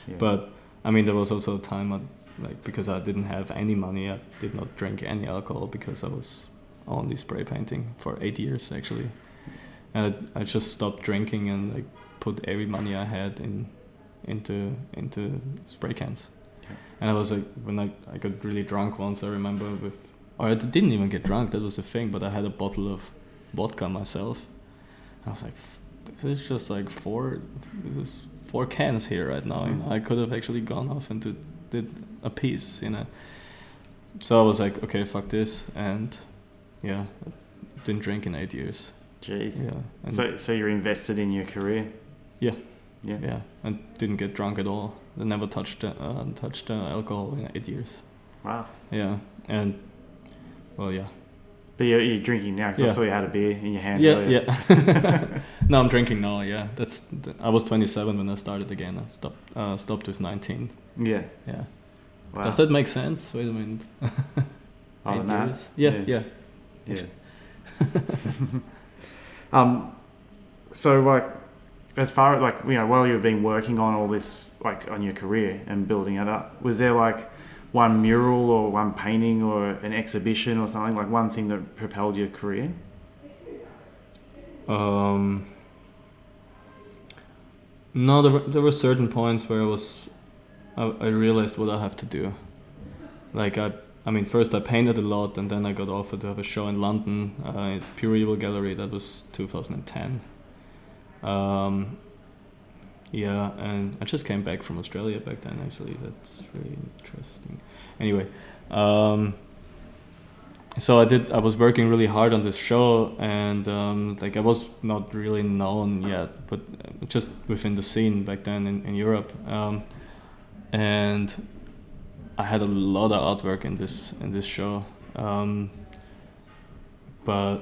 Yeah. but I mean there was also a time I, like because I didn't have any money, I did not drink any alcohol because I was only spray painting for eight years actually, and I, I just stopped drinking and like put every money I had in into into spray cans. Okay. And I was like, when I, I got really drunk once, I remember with, or I didn't even get drunk, that was the thing, but I had a bottle of vodka myself. I was like, "F- this is just like four, this is four cans here right now. You know, I could have actually gone off and did, did a piece, you know. So I was like, okay, fuck this, and yeah, I didn't drink in eight years. Jeez. Yeah, So so you're invested in your career. Yeah. Yeah. yeah, and didn't get drunk at all. I never touched uh, touched uh, alcohol in eight years. Wow. Yeah, and well, yeah, But you're, you're drinking now because I saw you had a beer in your hand. yeah, earlier. yeah. no, I'm drinking now. Yeah, that's. I was 27 when I started again. I stopped. Uh, stopped with 19. Yeah. Yeah. Wow. Does that make sense? Wait a minute. Other than? Yeah, Yeah. yeah. Yeah. um, so like, as far as like you know, while you've been working on all this, like on your career and building it up, was there like one mural or one painting or an exhibition or something like one thing that propelled your career? Um, no, there were, there were certain points where I was, I, I realized what I have to do. Like I, I mean, first I painted a lot, and then I got offered to have a show in London uh, at Pure Evil Gallery. That was 2010. Um, yeah, and I just came back from Australia back then. Actually, that's really interesting. Anyway, um, so I did. I was working really hard on this show, and um, like I was not really known yet, but uh, just within the scene back then in, in Europe, um, and I had a lot of artwork in this in this show, um, but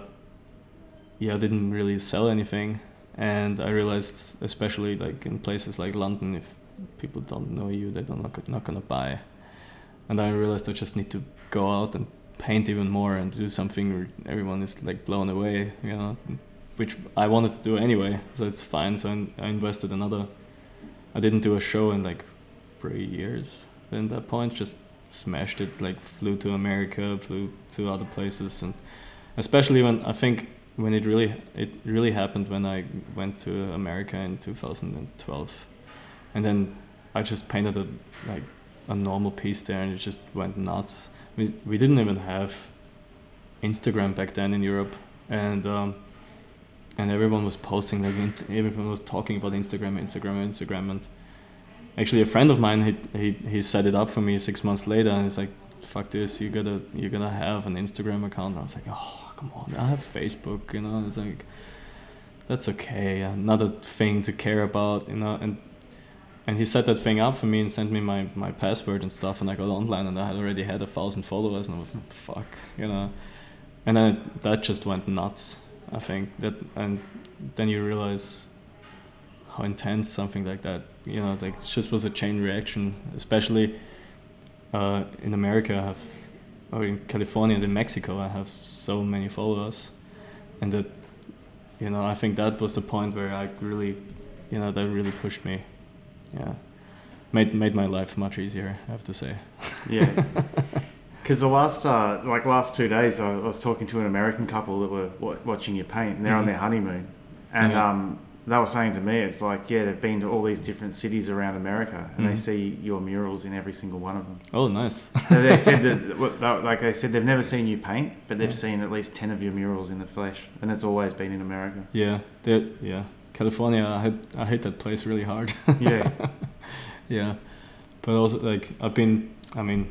yeah, I didn't really sell anything, and I realized, especially like in places like London, if people don't know you, they're not not gonna buy, and I realized I just need to go out and paint even more and do something where everyone is like blown away, you know, which I wanted to do anyway, so it's fine. So I, invested another. I didn't do a show in like three years. Then that point, just smashed it. Like flew to America, flew to other places, and especially when I think when it really it really happened when I went to America in 2012, and then I just painted a like a normal piece there, and it just went nuts. We, we didn't even have Instagram back then in Europe, and um, and everyone was posting like everyone was talking about Instagram, Instagram, Instagram, and actually a friend of mine he he he set it up for me six months later, and he's like, "Fuck this, you gotta you gotta have an Instagram account." And I was like, "Oh come on, I have Facebook," you know. It's like that's okay, another thing to care about, you know, and and he set that thing up for me and sent me my, my password and stuff and I got online and I had already had a thousand followers and I was like fuck you know and then it, that just went nuts I think that and then you realize how intense something like that you know like it just was a chain reaction especially uh, in America I have or in California and in Mexico I have so many followers and that you know I think that was the point where I really you know that really pushed me yeah made made my life much easier i have to say Yeah. Because the last, uh, like last two days, I was talking to an American couple that were watching you paint, and they're on Mhm. their honeymoon, and Yeah. um, they were saying to me, it's like, yeah, they've been to all these different cities around America, and they Mhm. see your murals in every single one of them. Oh, nice. They said that, like they said, they've never seen you paint, but they've seen at least ten of your murals in the flesh, and it's always been in America. yeah, yeah. California, I hate, I hate that place really hard. Yeah, yeah, but also like I've been. I mean,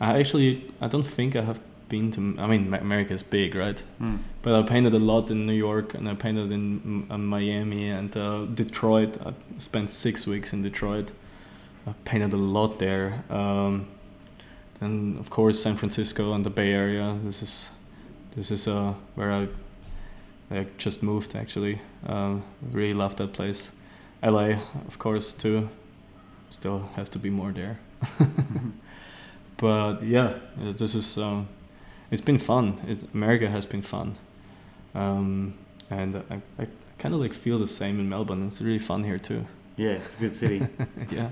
I actually I don't think I have been to. I mean, Ma- America is big, right? Mm. But I painted a lot in New York, and I painted in Miami and uh, Detroit. I spent six weeks in Detroit. I painted a lot there. Um, and of course, San Francisco and the Bay Area. This is this is uh, where I I just moved actually. Um, really love that place. LA, of course, too. Still has to be more there. but yeah, this is. Um, it's been fun. It, America has been fun, um, and I, I kind of like feel the same in Melbourne. It's really fun here too. yeah, it's a good city. yeah,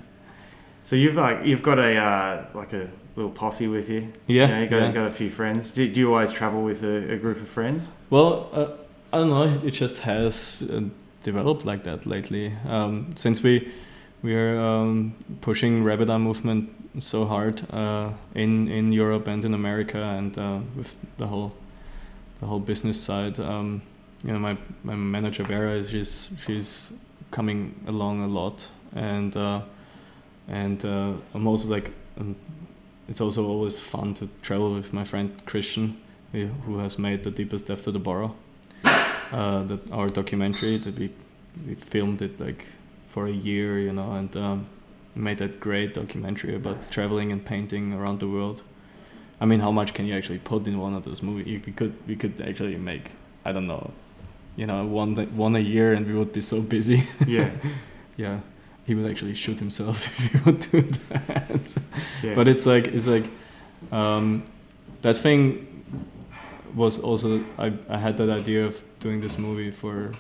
so you've like you've got a uh, like a little posse with you. yeah, you know, you got, yeah. got a few friends. Do, do you always travel with a, a group of friends? Well, uh, I don't know. It just has uh, developed like that lately. Um, since we we are um, pushing Eye movement so hard uh, in in Europe and in America, and uh, with the whole the whole business side. Um, you know, my my manager Vera is she's she's coming along a lot, and uh, and uh, I'm also like. Um, it's also always fun to travel with my friend Christian, who who has made the deepest depths of the borough. Uh, that our documentary that we we filmed it like for a year, you know, and um, made that great documentary about traveling and painting around the world. I mean, how much can you actually put in one of those movies? You we could we could actually make I don't know, you know, one one a year, and we would be so busy. Yeah, yeah, he would actually shoot himself if he would do that yeah. but it's like it's like um, that thing was also I, I had that idea of doing this movie for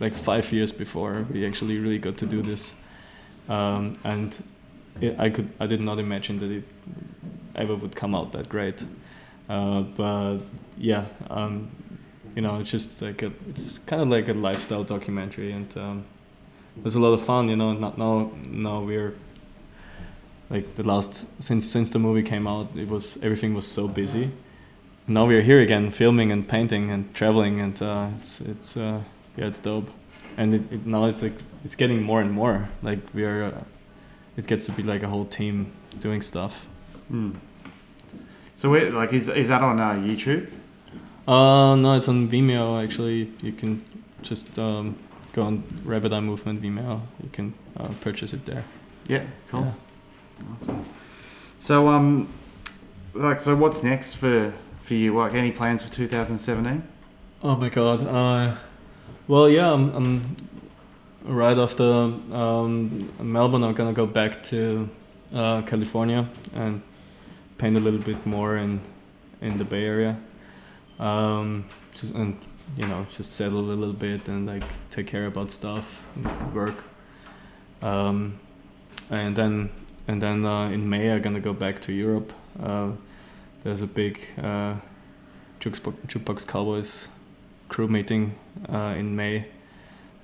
like five years before we actually really got to do this. Um, and it, I could I did not imagine that it ever would come out that great. Uh, but yeah um, you know it's just like a, it's kind of like a lifestyle documentary and um, there's a lot of fun you know not now now we're like the last since since the movie came out it was everything was so busy. Now we're here again filming and painting and traveling and uh, it's it's uh, yeah it's dope and it, it now it's like it's getting more and more like we are uh, it gets to be like a whole team doing stuff Mm. So wait, like is is that on uh, YouTube? uh no it's on Vimeo actually you can just um, go on Rabbit Eye Movement Vimeo you can uh, purchase it there Yeah, cool. Yeah. Awesome. So um, like so, what's next for for you? Like any plans for 2017? Oh my god. Uh, well, yeah, I'm, I'm right after um, Melbourne. I'm gonna go back to uh, California and paint a little bit more in in the Bay Area. Um, just and you know just settle a little bit and like take care about stuff, work. Um, and then and then uh, in May I'm gonna go back to Europe. Uh, there's a big uh, Jukebox, Jukebox Cowboys crew meeting uh, in May,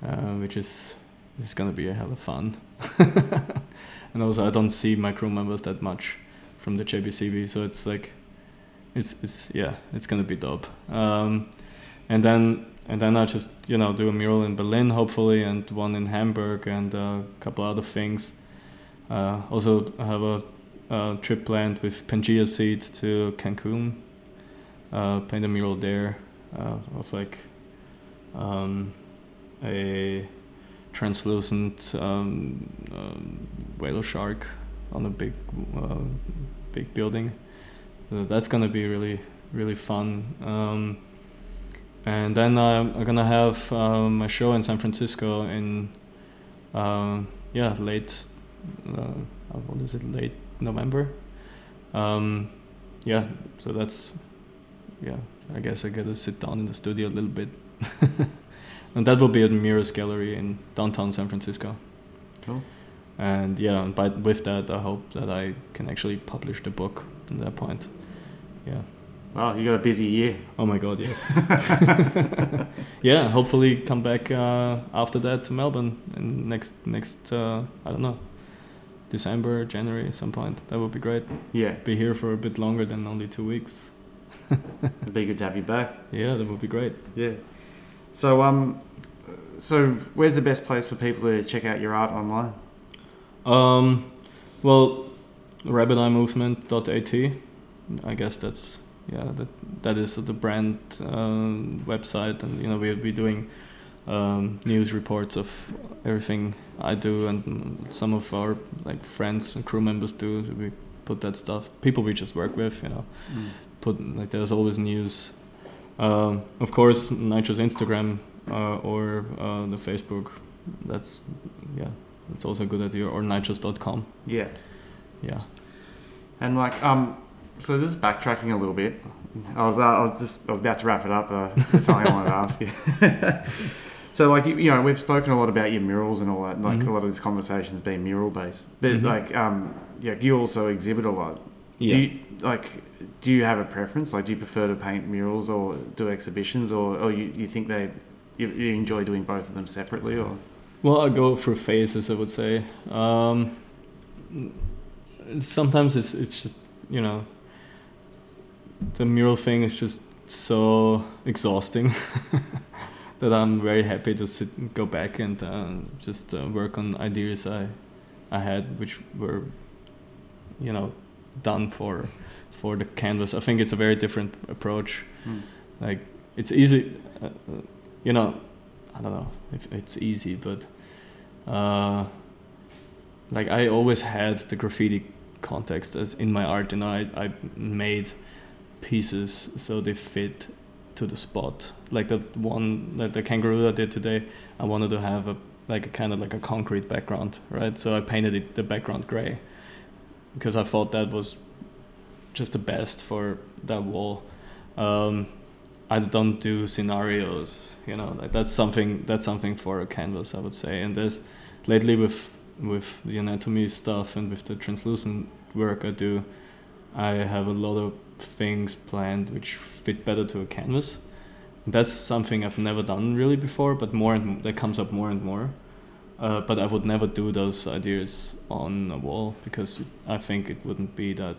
uh, which is is gonna be a hell of fun. and also, I don't see my crew members that much from the JBCB, so it's like, it's it's yeah, it's gonna be dope. Um, and then and then I just you know do a mural in Berlin hopefully, and one in Hamburg, and a couple other things. Uh, also, I have a, a trip planned with Pangea Seeds to Cancun. Uh, paint a mural there uh, of like um, a translucent um, um, whale shark on a big uh, big building. So that's gonna be really really fun. Um, and then I'm, gonna have um, a show in San Francisco in um, yeah late uh, what is it late November. Um, yeah, so that's yeah. I guess I gotta sit down in the studio a little bit. and that will be at Mirus Gallery in downtown San Francisco. Cool. And yeah, by with that, I hope that I can actually publish the book at that point. Yeah. Well, you got a busy year. Oh my god, yes. yeah, hopefully come back uh, after that to Melbourne and next next uh, I don't know December, January, some point. That would be great. Yeah, Be here for a bit longer than only two weeks. It'd be good to have you back. Yeah, that would be great. Yeah. So um, so where's the best place for people to check out your art online? Um, well, rabbiteye I guess that's yeah that that is the brand uh, website, and you know we'll be doing um, news reports of everything I do and some of our like friends and crew members do. So we put that stuff. People we just work with, you know, put like there's always news. Um, of course, Nychos' Instagram uh, or uh, the Facebook. That's yeah, that's also a good idea. Or nychos.com. Yeah. Yeah. And like um, so just backtracking a little bit. I was uh, I was just I was about to wrap it up. Uh, something I wanted to ask you. so like you, you know we've spoken a lot about your murals and all that. Like Mhm. a lot of this conversation's been mural based, but Mhm. like um, yeah, you also exhibit a lot. Yeah. Do you like? Do you have a preference? Like, do you prefer to paint murals or do exhibitions, or, or you, you think they you, you enjoy doing both of them separately, or Well, I go through phases. I would say. Um, sometimes it's it's just you know. The mural thing is just so exhausting that I'm very happy to sit and go back and uh, just uh, work on ideas I I had, which were, you know, done for for the canvas. I think it's a very different approach. Like it's easy, uh, uh, you know. I don't know if it's easy, but uh, like I always had the graffiti context as in my art. You know, I I made pieces so they fit to the spot. Like the one that the kangaroo I did today, I wanted to have a like a kind of like a concrete background, right? So I painted it the background gray because I thought that was just the best for that wall. Um, I don't do scenarios, you know, like that's something that's something for a canvas, I would say. And there's lately with with the anatomy stuff and with the translucent work I do, I have a lot of things planned which fit better to a canvas. That's something I've never done really before, but more and that comes up more and more. Uh, but I would never do those ideas on a wall because I think it wouldn't be that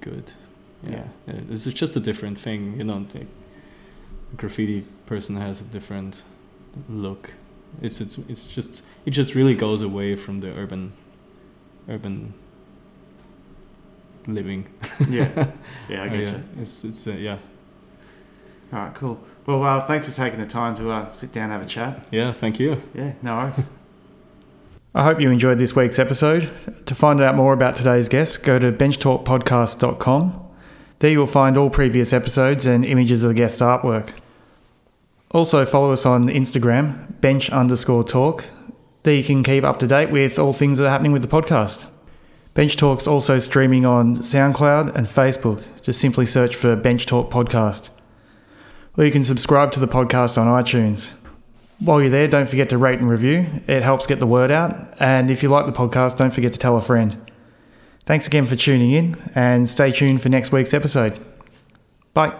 good. Yeah, yeah. it's just a different thing, you know. Like, a graffiti person has a different look. It's it's it's just it just really goes away from the urban urban living. yeah, yeah, I Oh, get yeah. you. It's it's uh, yeah All right, cool. Well, uh, thanks for taking the time to uh, sit down and have a chat. yeah. Thank you. Yeah, no worries. I hope you enjoyed this week's episode. To find out more about today's guest, go to benchtalkpodcast.com. There you'll find all previous episodes and images of the guest's artwork. Also, follow us on Instagram, bench underscore talk. There you can keep up to date with all things that are happening with the podcast. Bench Talk's also streaming on SoundCloud and Facebook. Just simply search for Bench Talk Podcast. Or you can subscribe to the podcast on iTunes. While you're there, don't forget to rate and review. It helps get the word out. And if you like the podcast, don't forget to tell a friend. Thanks again for tuning in and stay tuned for next week's episode. Bye.